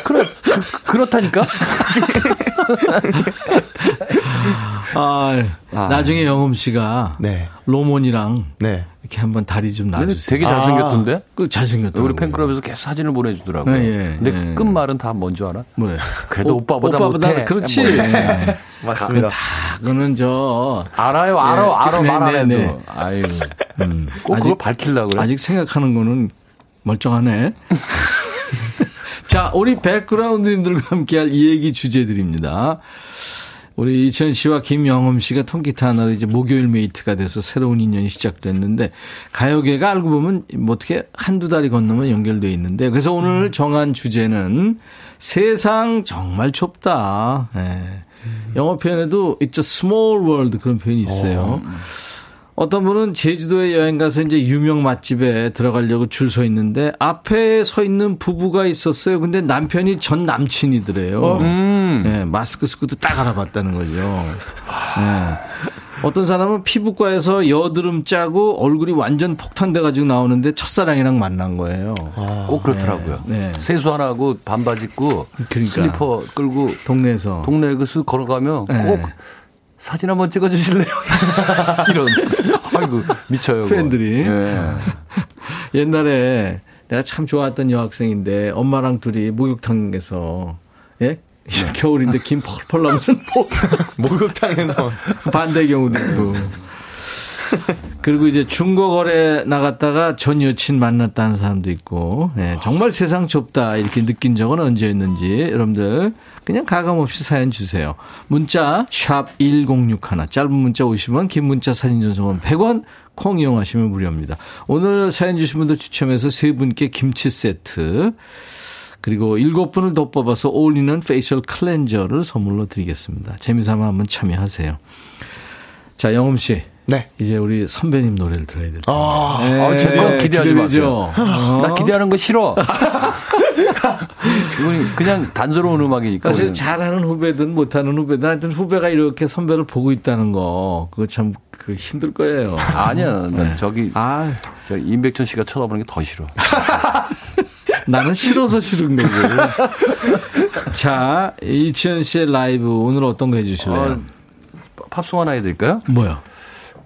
그렇, 그, 그렇다니까?
아,
아.
나중에 영음 씨가
네.
로몬이랑
네.
이렇게 한번 다리 좀 놔주세요.
되게 잘생겼던데?
그 잘생겼더라고요.
우리 팬클럽에서 계속 사진을 보내주더라고요.
네, 예,
근데
예.
끝말은 다 뭔지 알아?
뭐래?
그래도
오-
오빠보다
오빠보다
못해.
그렇지.
뭐.
네.
맞습니다.
다 그거는 저
알아요, 알아,
예.
알아,
네,
말안
네,
해도.
네.
아유.
음,
꼭 그걸 밝히려고 그래.
아직 생각하는 거는 멀쩡하네. 자, 우리 백그라운드님들과 함께할 이 얘기 주제들입니다. 우리 이치현 씨와 김영흠 씨가 통기타 하나로 이제 목요일 mate가 돼서 새로운 인연이 시작됐는데 가요계가 알고 보면 뭐 어떻게 한두 달이 건너면 연결돼 있는데 그래서 오늘 정한 주제는 세상 정말 좁다. 예. 영어 표현에도 it's a small world 그런 표현이 있어요. 어떤 분은 제주도에 여행 가서 이제 유명 맛집에 들어가려고 줄 서 있는데 앞에 서 있는 부부가 있었어요. 근데 남편이 전 남친이더래요. 예, 마스크 쓰고도 딱 알아봤다는 거죠. 예. 어떤 사람은 피부과에서 여드름 짜고 얼굴이 완전 폭탄돼가지고 나오는데 첫사랑이랑 만난 거예요.
꼭 그렇더라고요.
네.
세수 안 하고 반바지 입고
그러니까.
슬리퍼 끌고
동네에서.
동네에 그쓱 걸어가면
네.
꼭 사진 한번 찍어주실래요? 이런. 아이고, 미쳐요.
팬들이.
예.
옛날에 내가 참 좋아했던 여학생인데 엄마랑 둘이 목욕탕에서 예? 겨울인데 김 펄펄 나면서 목
목욕탕에서.
반대 경우도 있고. 그리고 이제 중고 거래 나갔다가 전 여친 만났다는 사람도 있고, 예, 정말 세상 좁다 이렇게 느낀 적은 언제였는지 여러분들 그냥 가감 없이 사연 주세요. 문자 샵 #1061 짧은 문자 50원, 긴 문자 사진 전송은 100원. 콩 이용하시면 무료입니다. 오늘 사연 주신 분들 추첨해서 세 분께 김치 세트 그리고 일곱 분을 더 뽑아서 all-in-one facial cleanser를 선물로 드리겠습니다. 재미삼아 한번 참여하세요. 자, 영음 씨.
네.
이제 우리 선배님 노래를 들어야 될 텐데.
아,
네,
아, 제거 기대하지? 마세요. 나 기대하는 거 싫어. 이건 그냥 단조로운 음악이니까.
사실
우리는.
잘하는 후배든 못하는 후배든 하여튼 후배가 이렇게 선배를 보고 있다는 거 그거 참 그 힘들 거예요.
아니야. 나 저기
아,
저 임백천 씨가 쳐다보는 게 더 싫어.
나는 싫어서 싫은 거고. 자, 이치현 씨의 라이브 오늘 어떤 거 해주실래요?
어, 팝송 하나 해드릴까요?
뭐야?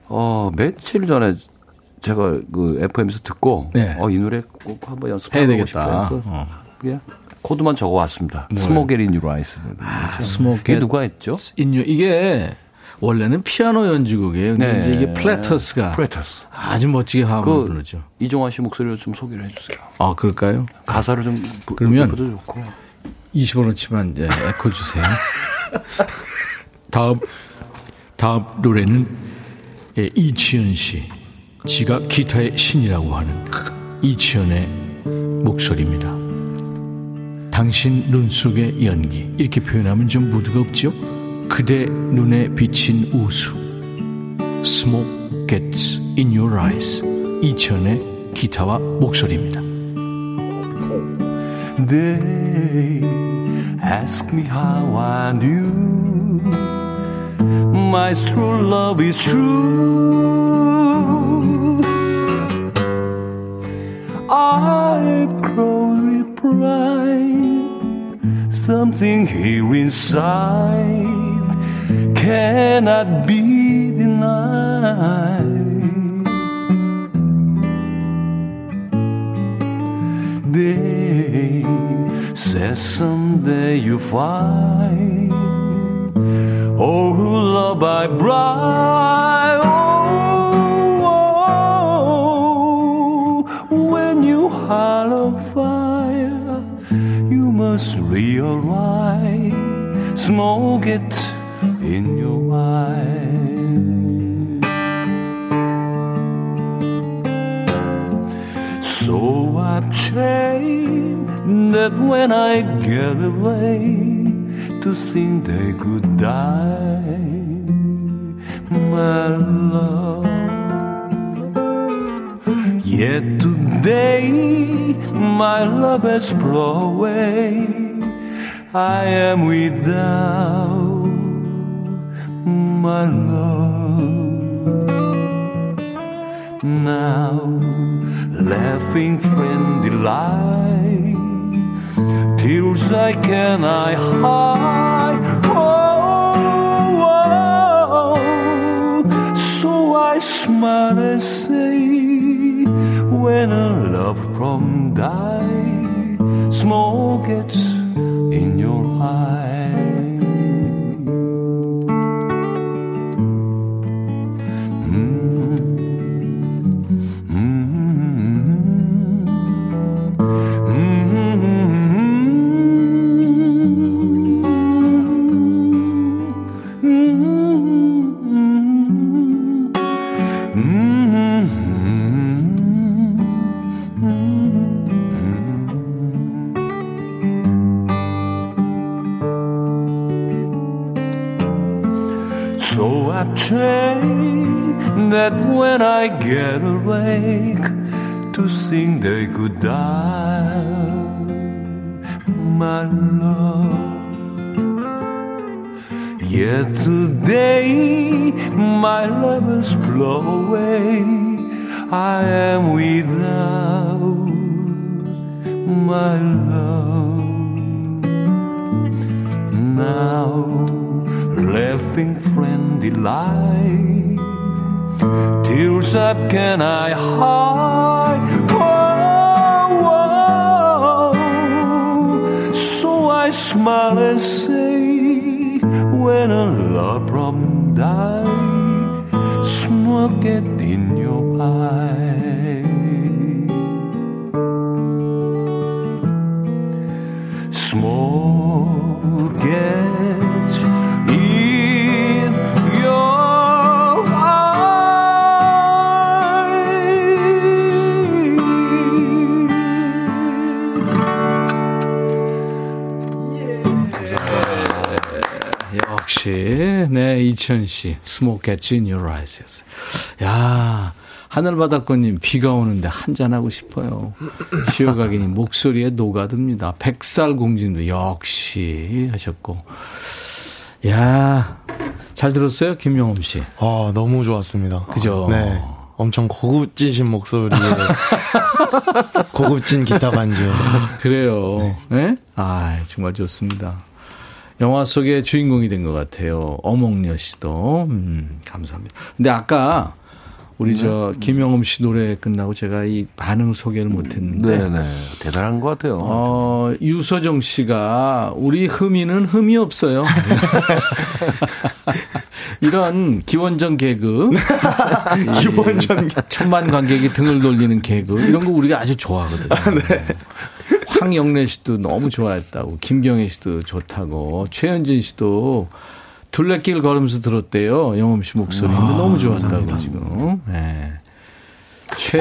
어, 며칠 전에 제가 그 FM에서 듣고,
네.
어, 이 노래 꼭 한번 연습해보고. 싶어서
어.
그냥 코드만 적어 왔습니다. Smoke Gets in Your Eyes.
아, Smoke Gets.
이게 누가 했죠?
인류 이게 원래는 피아노 연주곡이에요. 근데
네.
이제 이게 플래터스가
플래터스.
아주 멋지게 화음을
그
부르죠.
이종화 씨 목소리로 좀 소개를 해주세요.
아, 그럴까요?
가사를 좀 부-
그러면
불러도 좋고.
20원어치만 예, 에코 주세요. 다음 다음 노래는 예, 이치현 씨. 지가 기타의 신이라고 하는 이치현의 목소리입니다. 당신 눈 속의 연기 이렇게 표현하면 좀 무드가 없죠? 그대 눈에 비친 우수 Smoke gets in your eyes 이치현의 기타와 목소리입니다.
They ask me how I knew my true love is true. I've with pride, something here inside cannot be denied. They say someday you find Oh, love I bright. Oh, oh, oh, When you on fire You must realize Smoke it in your eyes. So I've changed that when I get away to sing the good die, my love. Yet today my love has blown away. I am without my love now laughing friend delight tears like can I hide oh, oh, so I smile and say when a love from die smoke it in your eye So I've trained that when I get awake to sing the goodbye, my love. Yet today my love is blown away. I am without my love now laughing friendly delight. Tears up can I hide. Oh, oh. so I smile and say when a love from die smoke it in your eye
이치현 씨 Smoke Gets in Your Eyes였어요. 야 하늘바닷꽃님 비가 오는데 한잔 하고 싶어요. 쉬어가기님 목소리에 녹아듭니다. 백살공주님도 역시 하셨고 야 잘 들었어요 김영흠 씨.
아, 너무 좋았습니다.
그죠?
네. 엄청 고급지신 목소리에 고급진 기타 반주.
그래요. 네. 아 정말 좋습니다. 영화 속의 주인공이 된 것 같아요. 어몽여 씨도. 음, 감사합니다. 근데 아까 우리 저 김영엄 씨 노래 끝나고 제가 이 반응 소개를 못 했는데.
네네 대단한 것 같아요.
어, 유서정 씨가 우리 흠이는 흠이 없어요. 이런 기원전 개그,
기원전
천만 관객이 등을 돌리는 개그 이런 거 우리가 아주 좋아하거든요. 네. 황영래 씨도 너무 좋아했다고, 김경애 씨도 좋다고, 최현진 씨도 둘레길 걸으면서 들었대요. 영엄 씨 목소리. 근데 아, 너무 좋았다고 감사합니다. 지금. 네.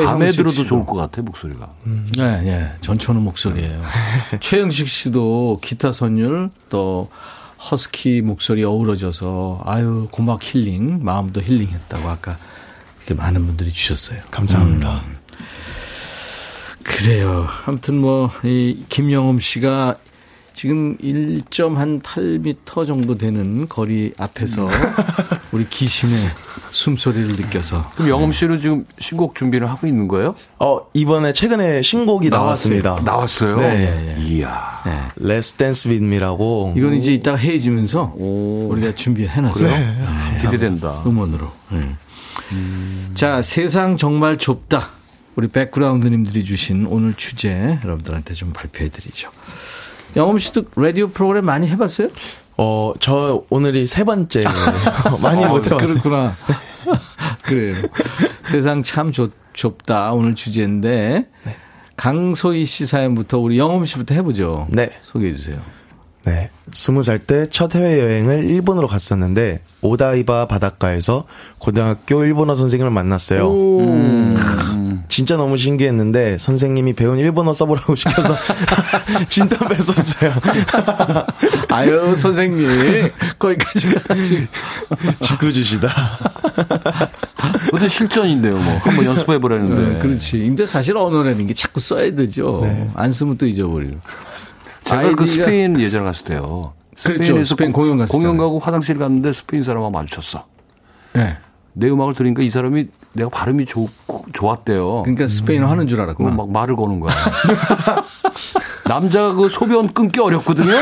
밤에 들어도 좋을 것 같아 목소리가.
음. 네, 네. 전천후 목소리예요. 최영식 씨도 기타 선율 또 허스키 목소리 어우러져서 아유 고막 힐링 마음도 힐링했다고 아까 이렇게 많은 분들이 주셨어요.
감사합니다. 음.
그래요. 아무튼 뭐 이 김영엄 씨가 지금 1.8m 정도 되는 거리 앞에서 우리 기심의 숨소리를 느껴서.
그럼 영엄 씨는 지금 신곡 준비를 하고 있는 거예요?
어, 이번에 최근에 신곡이 나왔어요. 나왔습니다.
나왔어요?
네.
네. 이야. 네.
Let's Dance With Me라고.
이건 이제 이따가 헤어지면서 오. 우리가 준비해놨어요. 네.
네. 기대된다.
음원으로. 네. 음. 자, 세상 정말 좁다. 우리 백그라운드님들이 주신 오늘 주제 여러분들한테 좀 발표해드리죠. 영엄 씨도 라디오 프로그램 많이 해봤어요?
어, 저 오늘이 세 번째. 많이 아, 못 해봤어요.
그렇구나. 그래요. 세상 참 좁, 좁다. 오늘 주제인데. 네. 강소희 씨 사연부터 우리 영엄 씨부터 해보죠.
네.
소개해 주세요.
네. 스무 살 때 첫 해외여행을 일본으로 갔었는데, 오다이바 바닷가에서 고등학교 일본어 선생님을 만났어요. 음. 진짜 너무 신기했는데, 선생님이 배운 일본어 써보라고 시켜서, 진짜 뺐었어요.
아유, 선생님. 거기까지.
지켜주시다.
그것도 실전인데요, 뭐. 한번 연습해보라는데. 네,
그렇지. 근데 사실 언어라는 게 자꾸 써야 되죠. 네. 안 쓰면 또 잊어버리고.
제가 그 스페인 예전에 갔을 때요.
그렇죠. 스페인에서 스페인 공연 갔을
공연 가고 화장실 갔는데 스페인 사람하고 마주쳤어. 네. 내 음악을 들으니까 이 사람이 내가 발음이 좋, 좋았대요.
그러니까 스페인어 음. 하는 줄 알았고.
막 말을 거는 거야. 남자가 그 소변 끊기 어렵거든요.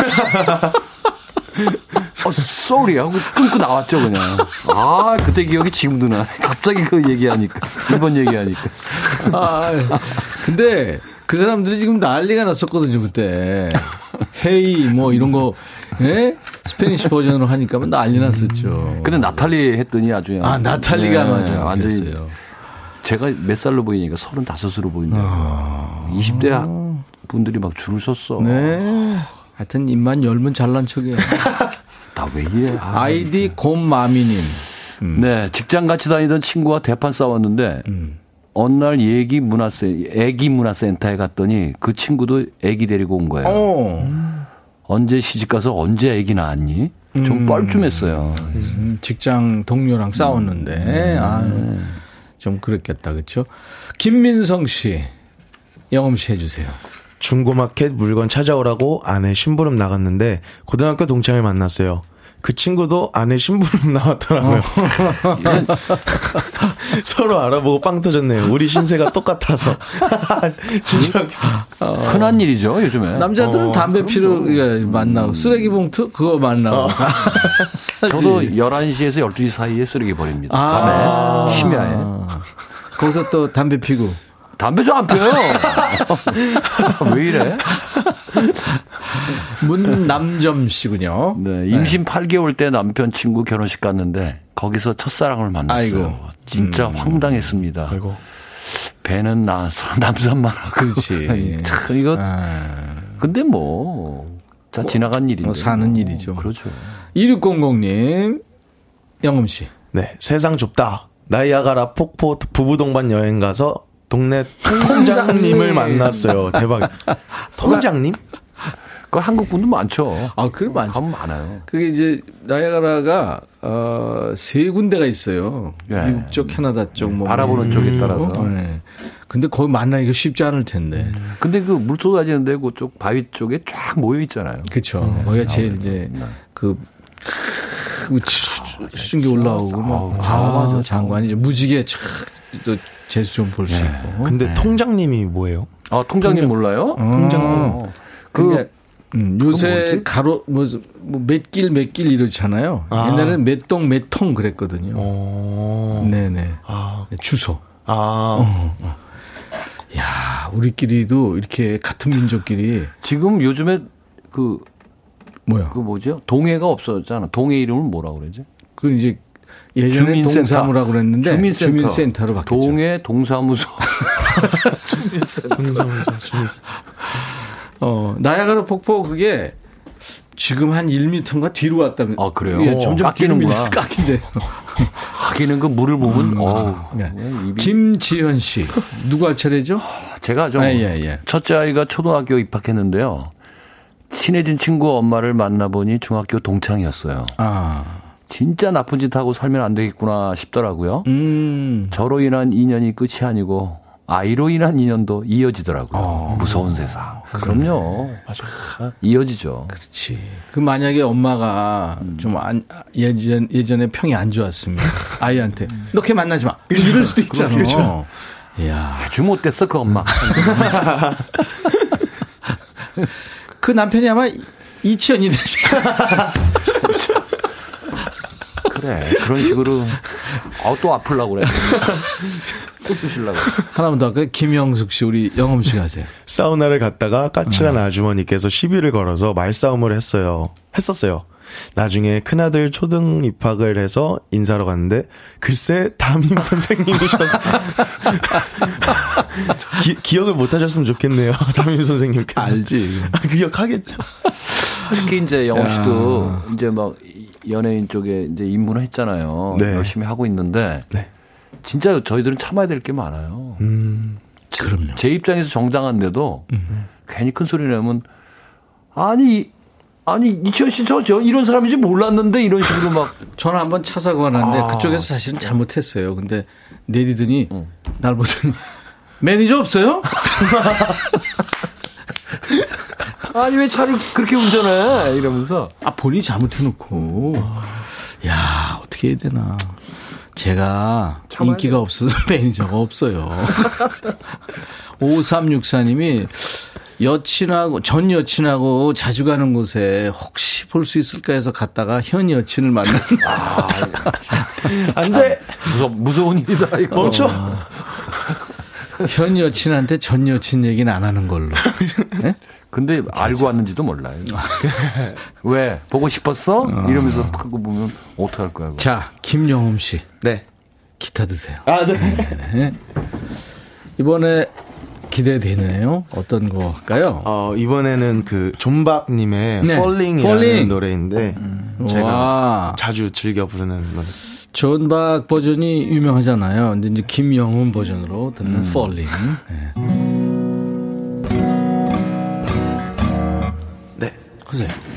어, sorry 하고 끊고 나왔죠, 그냥. 아, 그때 기억이 지금도 나. 갑자기 그 얘기하니까. 일본 얘기하니까. 아,
근데 그 사람들이 지금 난리가 났었거든요, 그때. Hey, 뭐, 이런 거, 예? Spanish 버전으로 하니까 난리 났었죠.
근데 나탈리 했더니 아주.
아, 나탈리가 네, 맞아. 완전히. 그랬어요.
제가 몇 살로 보이니까 35으로 보이네요. 아. 20대 분들이 막 줄을 섰어.
네. 하여튼 입만 열면 잘난 척이에요.
나왜 이래?
아, 아이디 곰마미님.
음. 네, 직장 같이 다니던 친구와 대판 싸웠는데, 음. 어느 날 얘기 문화센 애기 문화센터에 갔더니 그 친구도 애기 데리고 온 거예요. 어. 언제 시집 가서 언제 애기 낳았니? 좀 음. 뻘쭘했어요.
음, 직장 동료랑 싸웠는데 음. 아, 좀 그랬겠다, 그렇죠? 김민성 씨, 영음 씨 해주세요.
중고마켓 물건 찾아오라고 아내 심부름 나갔는데 고등학교 동창을 만났어요. 그 친구도 아내 심부름 나왔더라고요. 어. 서로 알아보고 빵 터졌네요. 우리 신세가 똑같아서. 진짜
어. 흔한 일이죠, 요즘에.
남자들은 어, 담배 피러 만나고 쓰레기 봉투 그거 만나고. 어.
저도 11시에서 12시 사이에 쓰레기 버립니다. 아. 밤에 심야에.
거기서 또 담배 피고.
담배 좀안 펴요. 왜 이래?
문남점 씨군요.
네, 임신 네. 8개월 때 남편 친구 결혼식 갔는데 거기서 첫사랑을 만났어요. 아이고. 진짜 음. 황당했습니다. 아이고. 배는 나서 남산만 하고.
그렇지.
참 이거. 아. 근데 뭐. 다 뭐, 지나간 일인데. 뭐
사는 일이죠.
그렇죠.
2600님, 영음 씨.
네, 세상 좁다. 나이아가라 폭포 부부 동반 여행 가서 동네 통장님을 만났어요. 대박. 통장님?
그 한국 분도 많죠.
아, 그래 많죠.
가면 많아요.
그게 이제 나야가라가 어, 세 군데가 있어요. 네. 미국 쪽, 캐나다 쪽, 뭐
바라보는 쪽에 음. 따라서.
네. 근데 거기 만나기가 쉽지 않을 텐데. 음.
근데 그 물 쏟아지는데 그쪽 바위 쪽에 쫙 모여 있잖아요.
그렇죠. 네. 거기가 제일 이제 네. 그 수증기 올라오고 뭐 아, 장관이 무지개 또 재수 좀 볼수 네. 있고.
근데 네. 통장님이 뭐예요?
아 통장님 몰라요?
어. 통장님. 그 음, 요새 가로 뭐몇길 몇 길 이러잖아요. 아. 옛날에는 몇 동 몇 통 그랬거든요. 오. 네네. 아. 네, 주소. 아. 어, 어. 야, 우리끼리도 이렇게 같은 민족끼리
지금 요즘에 그
뭐야?
그 뭐죠? 동해가 없어졌잖아. 동해 이름을 뭐라고 그러지?
그 이제 예전에 주민센터. 동사무라고 그랬는데 주민센터. 주민센터로 바뀌었죠.
동해 동사무소.
주민센터. 동사무소. 주민센터. 어, 나야가라 폭포 그게 지금 한 1m인가 뒤로 왔다면.
아, 그래요?
예, 점점 깎이는구나. 깎인대요.
하기는 그 물을 보면, 음, 어우. 네.
김지현 씨. 누구 할 차례죠?
제가 좀. 아, 예, 예. 첫째 아이가 초등학교 입학했는데요. 친해진 친구 엄마를 만나보니 중학교 동창이었어요. 아. 진짜 나쁜 짓 하고 살면 안 되겠구나 싶더라고요. 음. 저로 인한 인연이 끝이 아니고 아이로 인한 인연도 이어지더라고요. 어. 무서운 세상. 그럼요. 맞아. 이어지죠.
그렇지. 그 만약에 엄마가 음. 좀 안, 예전, 예전에 평이 안 좋았으면 아이한테 너 걔 만나지 마. 이럴 수도 있잖아. 그렇죠.
이야. 아주 못됐어, 그 엄마.
그 남편이 아마 이치현이라지.
그래. 그런 식으로. 아, 또 아플라고 그래. 또 주실라고.
하나만 더 할까요? 김영숙 씨, 우리 영엄 씨 가세요.
사우나를 갔다가 까칠한 어. 아주머니께서 시비를 걸어서 말싸움을 했어요. 했었어요. 나중에 큰아들 초등 입학을 해서 인사하러 갔는데 글쎄 담임 선생님이셔서 기, 억을 못 하셨으면 좋겠네요. 담임 선생님께서.
알지.
아, 기억하겠죠.
특히 이제 영업 씨도 이제 막 연예인 쪽에 이제 입문을 했잖아요. 네. 열심히 하고 있는데 네. 진짜 저희들은 참아야 될 게 많아요. 음,
그럼요.
제 입장에서 정당한데도 음. 괜히 큰 소리 내면 아니 아니 이치현 씨저 저 이런 사람인지 몰랐는데 이런 식으로 막
저는 한번 차 사고가 났는데 아. 그쪽에서 사실은 잘못했어요. 근데 내리더니 어. 날 보더니 매니저 없어요?
아니 왜 차를 그렇게 운전해? 이러면서.
아 본인이 잘못해놓고. 야 어떻게 해야 되나. 제가 인기가 없어서 매니저가 없어요. 5364님이 여친하고 전 여친하고 자주 가는 곳에 혹시 볼 수 있을까 해서 갔다가 현 여친을 만나는 아,
안돼. 무서 무서운 일이다 이거.
멈춰. 현 여친한테 전 여친 얘기는 안 하는 걸로.
네? 근데 알고 왔는지도 몰라요. 왜 보고 싶었어? 어. 이러면서 하고 보면 어떡할 거야. 그거.
자 김영흠 씨.
네.
기타 드세요.
아 네. 네.
이번에 기대되네요. 어떤 거 할까요?
어, 이번에는 그 존박님의 네. Falling이라는 Falling. 노래인데 음. 제가 와. 자주 즐겨 부르는 노래.
존박 버전이 유명하잖아요. 근데 이제 김영훈 버전으로 듣는 음. Falling. 네.
네.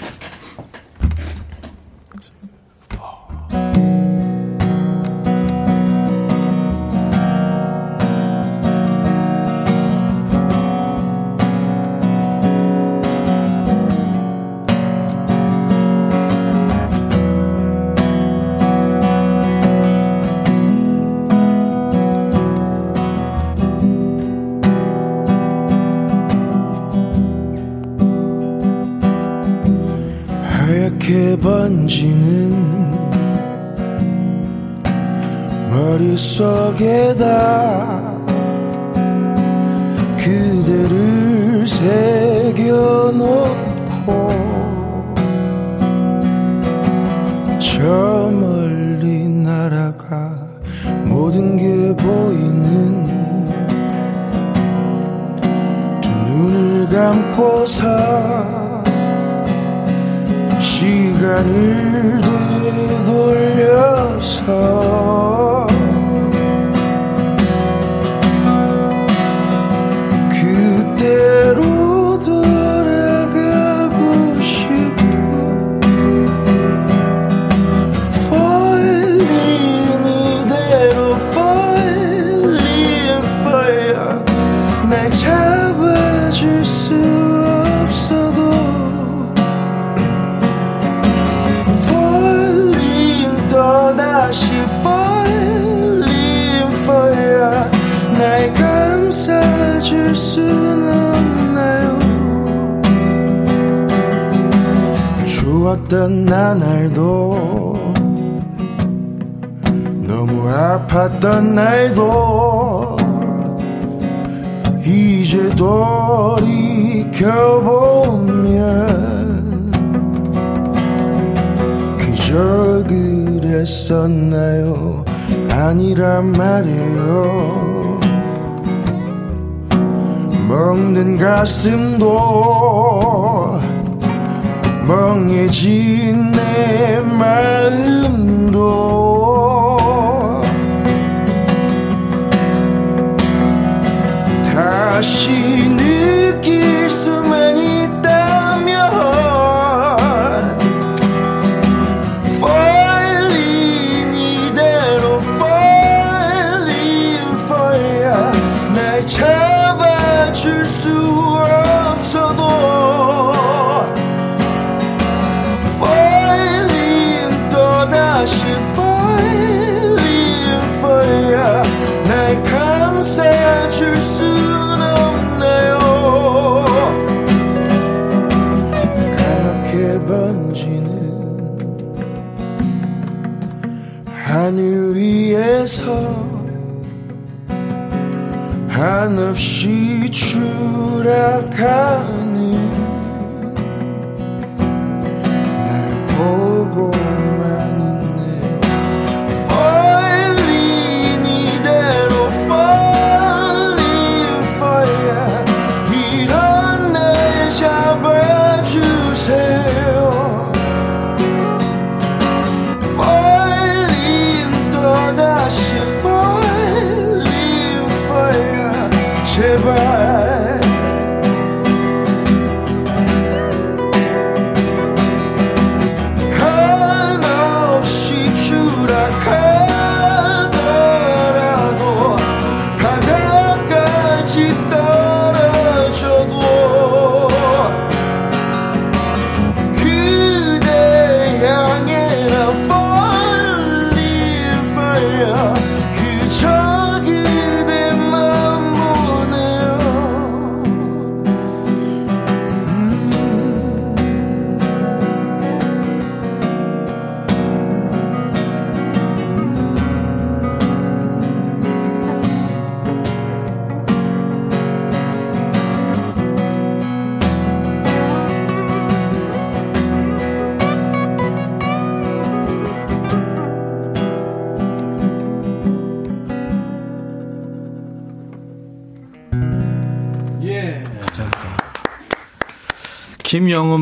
번지는 머릿속에다 그대를 새겨놓고 저 멀리 날아가 모든 게 보이는 두 눈을 감고서 시 좋았던 나날도 너무 아팠던 날도 이제 돌이켜보면 그저 그 했었나요? 아니란 말이에요. 먹는 가슴도 멍해진 내 마음도 다시 느낄 수만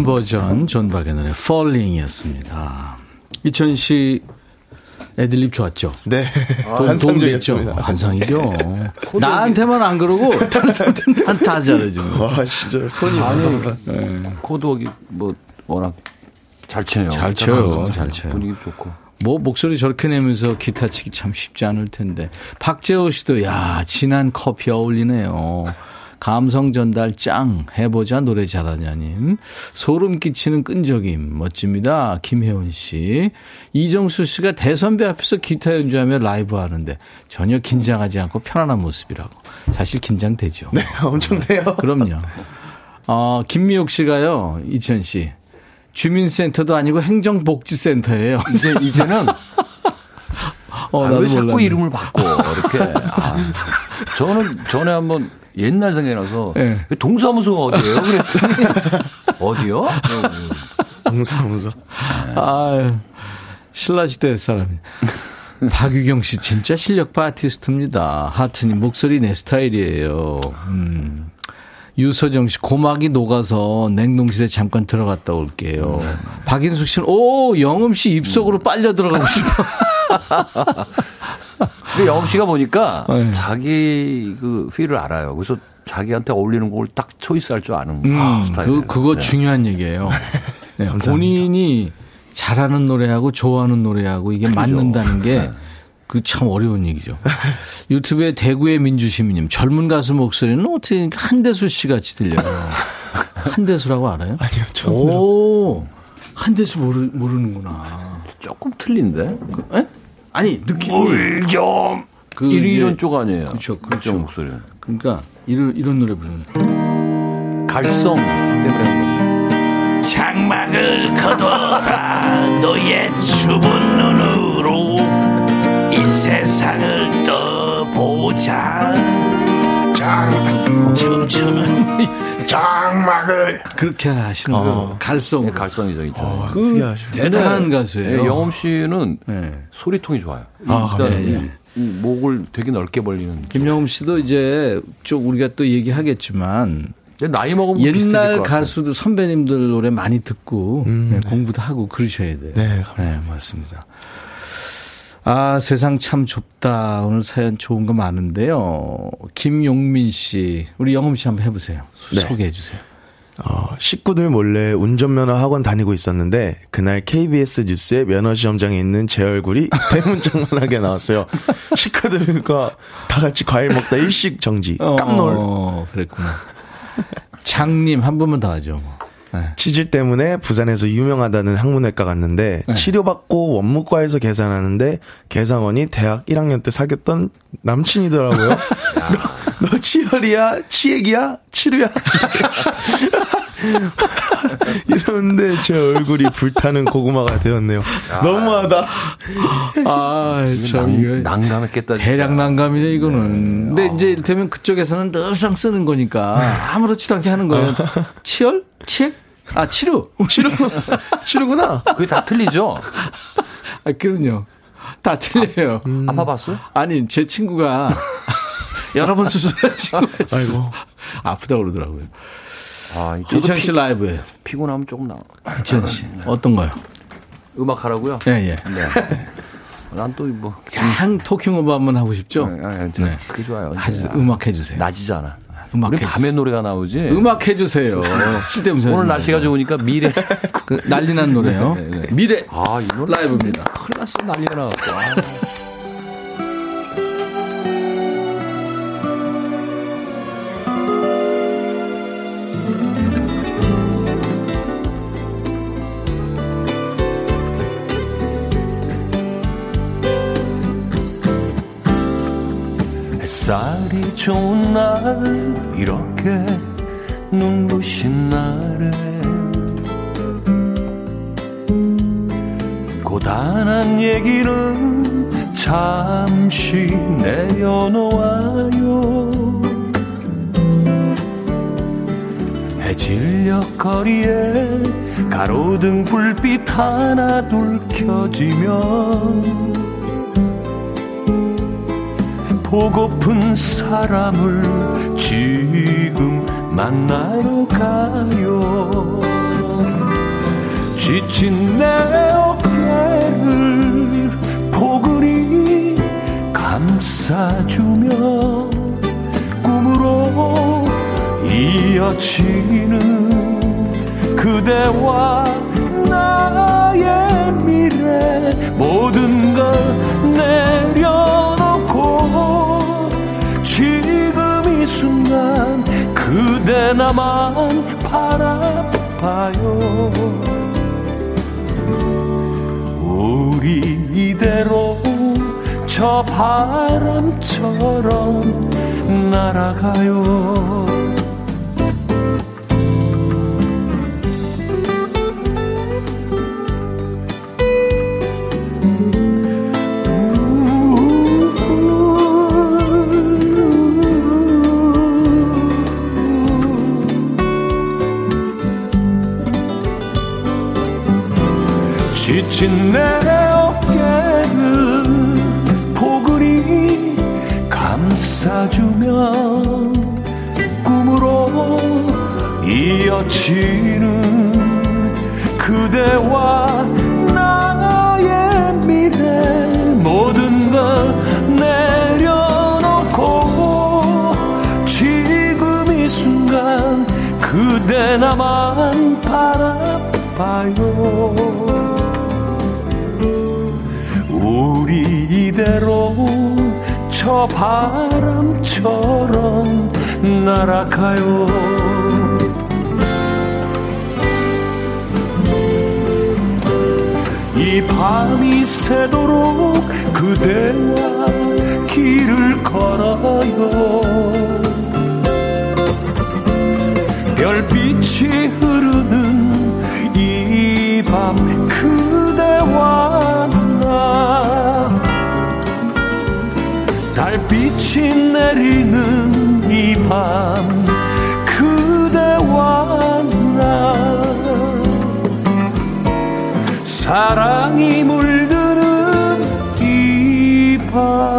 버전 존 박의 Falling이었습니다. 이천 씨 애들립 좋았죠?
네.
돈, 도움 됐죠?
환상적이었습니다.
환상이죠. 나한테만 안 그러고 다른 사람들한테 다 잘해줘.
와 진짜 손이
아니,
네.
코드웍이 뭐 워낙 잘 치네요.
잘 쳐요. 잘 쳐요.
분위기 좋고.
뭐 목소리 저렇게 내면서 기타 치기 참 쉽지 않을 텐데. 박재호 씨도 야 진한 커피 어울리네요. 감성 전달 짱 해보자 노래 잘하냐님. 소름 끼치는 끈적임 멋집니다. 김혜원 씨. 이정수 씨가 대선배 앞에서 기타 연주하며 라이브 하는데 전혀 긴장하지 않고 편안한 모습이라고. 사실 긴장되죠.
네, 엄청 돼요.
그럼요. 어, 김미옥 씨가요 이천 씨. 주민센터도 아니고 행정복지센터예요.
이제 이제는?
어,
아,
나도
왜 자꾸
몰랐네.
이름을 바꿔 이렇게. 아, 저는 전에 한번 옛날 생각이 나서
네.
동사무소가 어디예요? 그랬더니 어디요?
동사무소.
아유, 신라시대 사람이. 박유경 씨 진짜 실력파 아티스트입니다. 하트님 목소리 내 스타일이에요. 음. 유서정 씨 고막이 녹아서 냉동실에 잠깐 들어갔다 올게요. 박인숙 씨는 오 영음 씨 입속으로 빨려 들어가고 싶어.
근데 영업 씨가 보니까
네.
자기 그 필을 알아요. 그래서 자기한테 어울리는 곡을 딱 초이스할 줄 아는
음,
스타일이에요.
그 그거
네.
중요한 얘기예요. 네, 본인이 잘하는 노래하고 좋아하는 노래하고 이게 맞는다는 게 그 참 어려운 얘기죠. 유튜브에 대구의 민주시민님 젊은 가수 목소리는 어떻게 한대수 씨 같이 들려요. 한대수라고 알아요?
아니요, 처음
오, 한대수 모르 모르는구나.
조금 틀린데.
에? 아니 느낌이
물좀
그
이런 이런 쪽 아니에요.
그렇죠,
그쪽
그렇죠.
목소리는.
그러니까 이런 이런 노래 부르는.
갈성 때문에
장막을 걷어라 너의 춥은 눈으로 이 세상을 떠보자 장 춤추는 장막을
그렇게 하시는 거 갈성
예, 갈성이죠, 이죠.
어,
그
특이하시네.
대단한 가수예요.
예, 영엄 씨는
네.
소리통이 좋아요.
아,
일단. 이- 이 목을 되게 넓게 벌리는.
김영음 씨도 이제 쭉 우리가 또 얘기하겠지만
나이 먹으면
옛날. 가수들 선배님들 노래 많이 듣고 네, 공부도 하고 그러셔야 돼요.
네,
네, 맞습니다. 아, 세상 참 좁다. 오늘 사연 좋은 거 많은데요. 김용민 씨, 우리 영음 씨 한번 해보세요. 소-
네.
소개해 주세요.
어, 식구들 몰래 운전면허 학원 다니고 있었는데 그날 KBS 뉴스에 면허 시험장에 있는 제 얼굴이 대문짝만하게 나왔어요. 식구들과 다 같이 과일 먹다 일식 정지. 깜놀.
어, 그랬구나. 장님 한 번만 더 하죠. 뭐. 네.
치질 때문에 부산에서 유명하다는 학문외과 갔는데
네.
치료받고 원무과에서 계산하는데 계산원이 대학 1학년 때 사귀었던 남친이더라고요. 너, 너 치열이야? 치액이야? 치료야? 이러는데 제 얼굴이 불타는 고구마가 되었네요. 너무하다.
아, 참,
난-. 진짜.
대략 난감이네, 이거는. 근데 이제 이를테면 그쪽에서는 늘상 쓰는 거니까 아무렇지도 않게 하는 거예요. 치열? 치액? 아, 치료?
치료, 치료구나.
그게 다 틀리죠?
아, 그럼요. 다 틀려요.
아파 봤어요?
아니, 제 친구가 여러 번 있어.
아이고.
아프다고 그러더라고요.
아,
이천 씨
피,
라이브에.
피곤하면 조금 나.
이천 씨. 어떤 거요?
음악 하라고요?
예, 예.
네. 난또 뭐.
그냥 토킹 오버 한번 하고 싶죠?
네, 네, 저
네.
그게 좋아요.
하시- 음악 해주세요.
낮이잖아.
음악
우리. 밤에 노래가 나오지.
음악 해주세요. 쓸데없는
오늘 날씨가. 좋으니까 미래.
그 난리 난 노래요.
네, 네, 네.
미래
아, 이 노래
라이브입니다.
큰일 났어. 난리가 나갖고. 햇살이 좋은 날 이렇게 눈부신 날에 고단한 얘기는 잠시 내려놓아요. 해질녘 거리에 가로등 불빛 하나 둘 켜지면 보고픈 사람을 지금 만나러 가요. 지친 내 어깨를 포근히 감싸주며 꿈으로 이어지는 그대와 나의 미래 모든 걸 내려 순간 그대 나만 바라봐요. 우리 이대로 저 바람처럼 날아가요 지친 내 어깨를 포근히 감싸주며 꿈으로 이어지는 그대와 나의 미래 모든 걸 내려놓고 지금 이 순간 그대 나만 바라봐요 저 바람처럼 날아가요. 이 밤이 새도록 그대와 길을 걸어요. 별빛이 흐르는 이밤 빛이 내리는 이
밤 그대와 나. 사랑이 물드는 이밤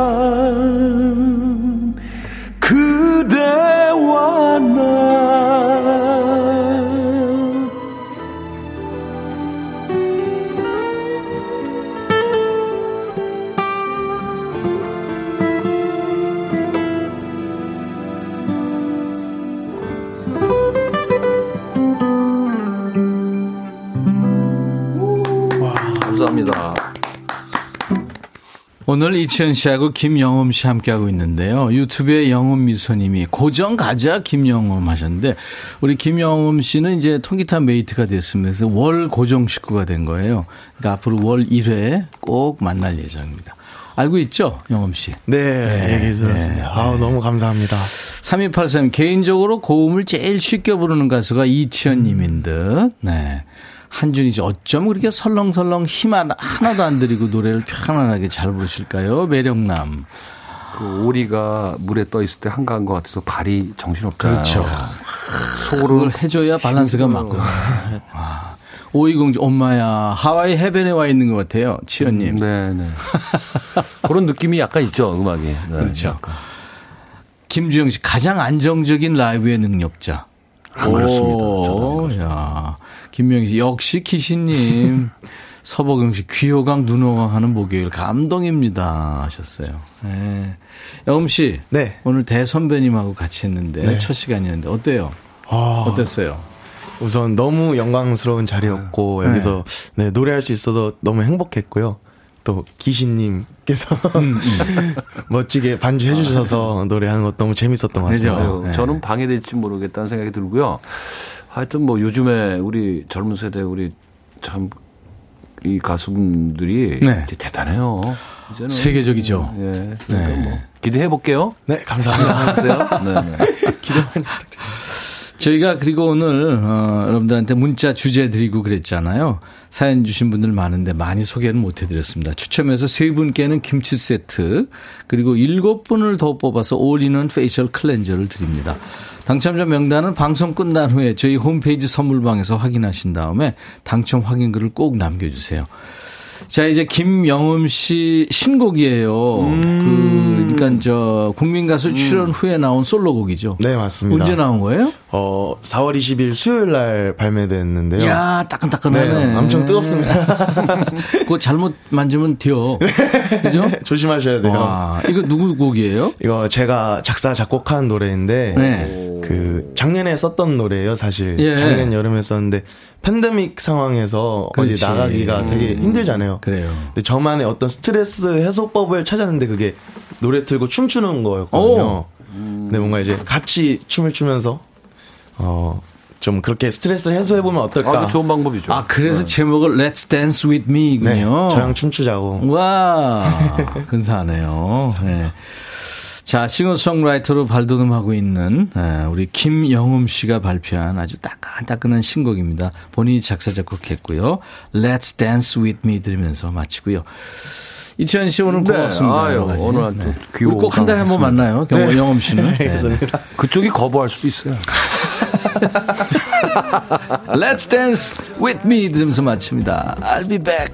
오늘 이치현 씨하고 김영음 씨 함께하고 있는데요. 유튜브에 영음 미소님이 고정 가자 김영음 하셨는데 우리 김영음 씨는 이제 통기타 mate가. 그래서 월 고정 식구가 된 거예요. 그러니까 앞으로 월 1회 꼭 만날 예정입니다. 알고 있죠? 영음 씨.
네, 얘기 들었습니다. 아우, 너무 감사합니다.
3283 개인적으로 고음을 제일 쉽게 부르는 가수가 이치현 님인 듯. 네. 한준이 씨 어쩜 그렇게 설렁설렁 힘 하나, 하나도 안 들이고 노래를 편안하게 잘 부르실까요? 매력남.
그 오리가 물에 떠 있을 때 한가한 것 같아서 발이 정신없잖아요.
그렇죠.
속으로
해줘야 밸런스가 맞거든요. 아. 오이공주, 엄마야, 하와이 해변에 와 있는 것 같아요. 치현님.
네네. 그런 느낌이 약간 있죠, 음악이. 네,
그렇죠.
약간.
김주영 씨, 가장 안정적인 라이브의 능력자.
안 그렇습니다.
오, 야. 김명희 씨, 역시 키시님. 서복영 씨, 귀호강, 눈호강 하는 목요일 감동입니다. 하셨어요. 네. 영음 씨.
네.
오늘 대선배님하고 같이 했는데,
네.
첫 시간이었는데, 어때요?
아,
어땠어요?
우선 너무 영광스러운 자리였고
네.
여기서 네, 노래할 수 있어서 너무 행복했고요. 또 기신님께서
음,
멋지게 반주해 주셔서 노래하는 것 너무 재밌었던 것 같습니다.
네.
저는 방해될지 모르겠다는 생각이 들고요. 하여튼 뭐 요즘에 우리 젊은 세대 우리 참 이 가수분들이
네.
대단해요. 이제는
세계적이죠.
예. 그러니까
네.
뭐 기대해 볼게요.
네, 감사합니다.
하세요. 네, 네.
기대 많이 부탁드립니다.
저희가 그리고 오늘 어, 여러분들한테 문자 주제 드리고 그랬잖아요. 사연 주신 분들 많은데 많이 소개는 못 해드렸습니다. 추첨해서 세 분께는 김치 세트 그리고 일곱 분을 더 뽑아서 all-in-one facial cleanser를 드립니다. 당첨자 명단은 방송 끝난 후에 저희 홈페이지 선물방에서 확인하신 다음에 당첨 확인글을 꼭 남겨주세요. 자, 이제 김영음 씨 신곡이에요. 그, 그러니까 저 국민 가수 출연 후에 나온 솔로곡이죠.
네, 맞습니다.
언제 나온 거예요?
어, 4월 20일 수요일 날 발매됐는데요.
야, 따끈따끈하네.
네, 엄청 뜨겁습니다.
그거 잘못 만지면 튀어. 그죠?
조심하셔야 돼요.
와, 이거 누구 곡이에요?
이거 제가 작사 작곡한 노래인데
네.
그 작년에 썼던 노래예요, 사실.
예.
작년 여름에 썼는데 팬데믹 상황에서
그렇지.
어디 나가기가 되게 힘들잖아요.
그래요.
근데 저만의 어떤 스트레스 해소법을 찾았는데 그게 노래 틀고 춤추는 거였거든요. 근데 뭔가 이제 같이 춤을 추면서 어 좀 그렇게 스트레스를 해소해 보면 어떨까?
아, 그 좋은 방법이죠.
아, 그래서 제목을 Let's Dance With
네,
Me군요.
저랑 춤추자고.
와, 근사하네요. 네. 자, 싱어송라이터로 발돋움하고 있는 에, 우리 김영음 씨가 발표한 아주 따끈따끈한 신곡입니다. 본인이 작사 작곡했고요. Let's Dance With Me 들으면서 마치고요. 이치현 씨 오늘
네,
고맙습니다.
아유. 오늘 또
네.
귀여운
우리 꼭한 달에 한 번 만나요. 경,
네.
영음 씨는. 네.
알겠습니다.
그쪽이 거부할 수도 있어요.
Let's Dance With Me 들으면서 마칩니다. I'll be back.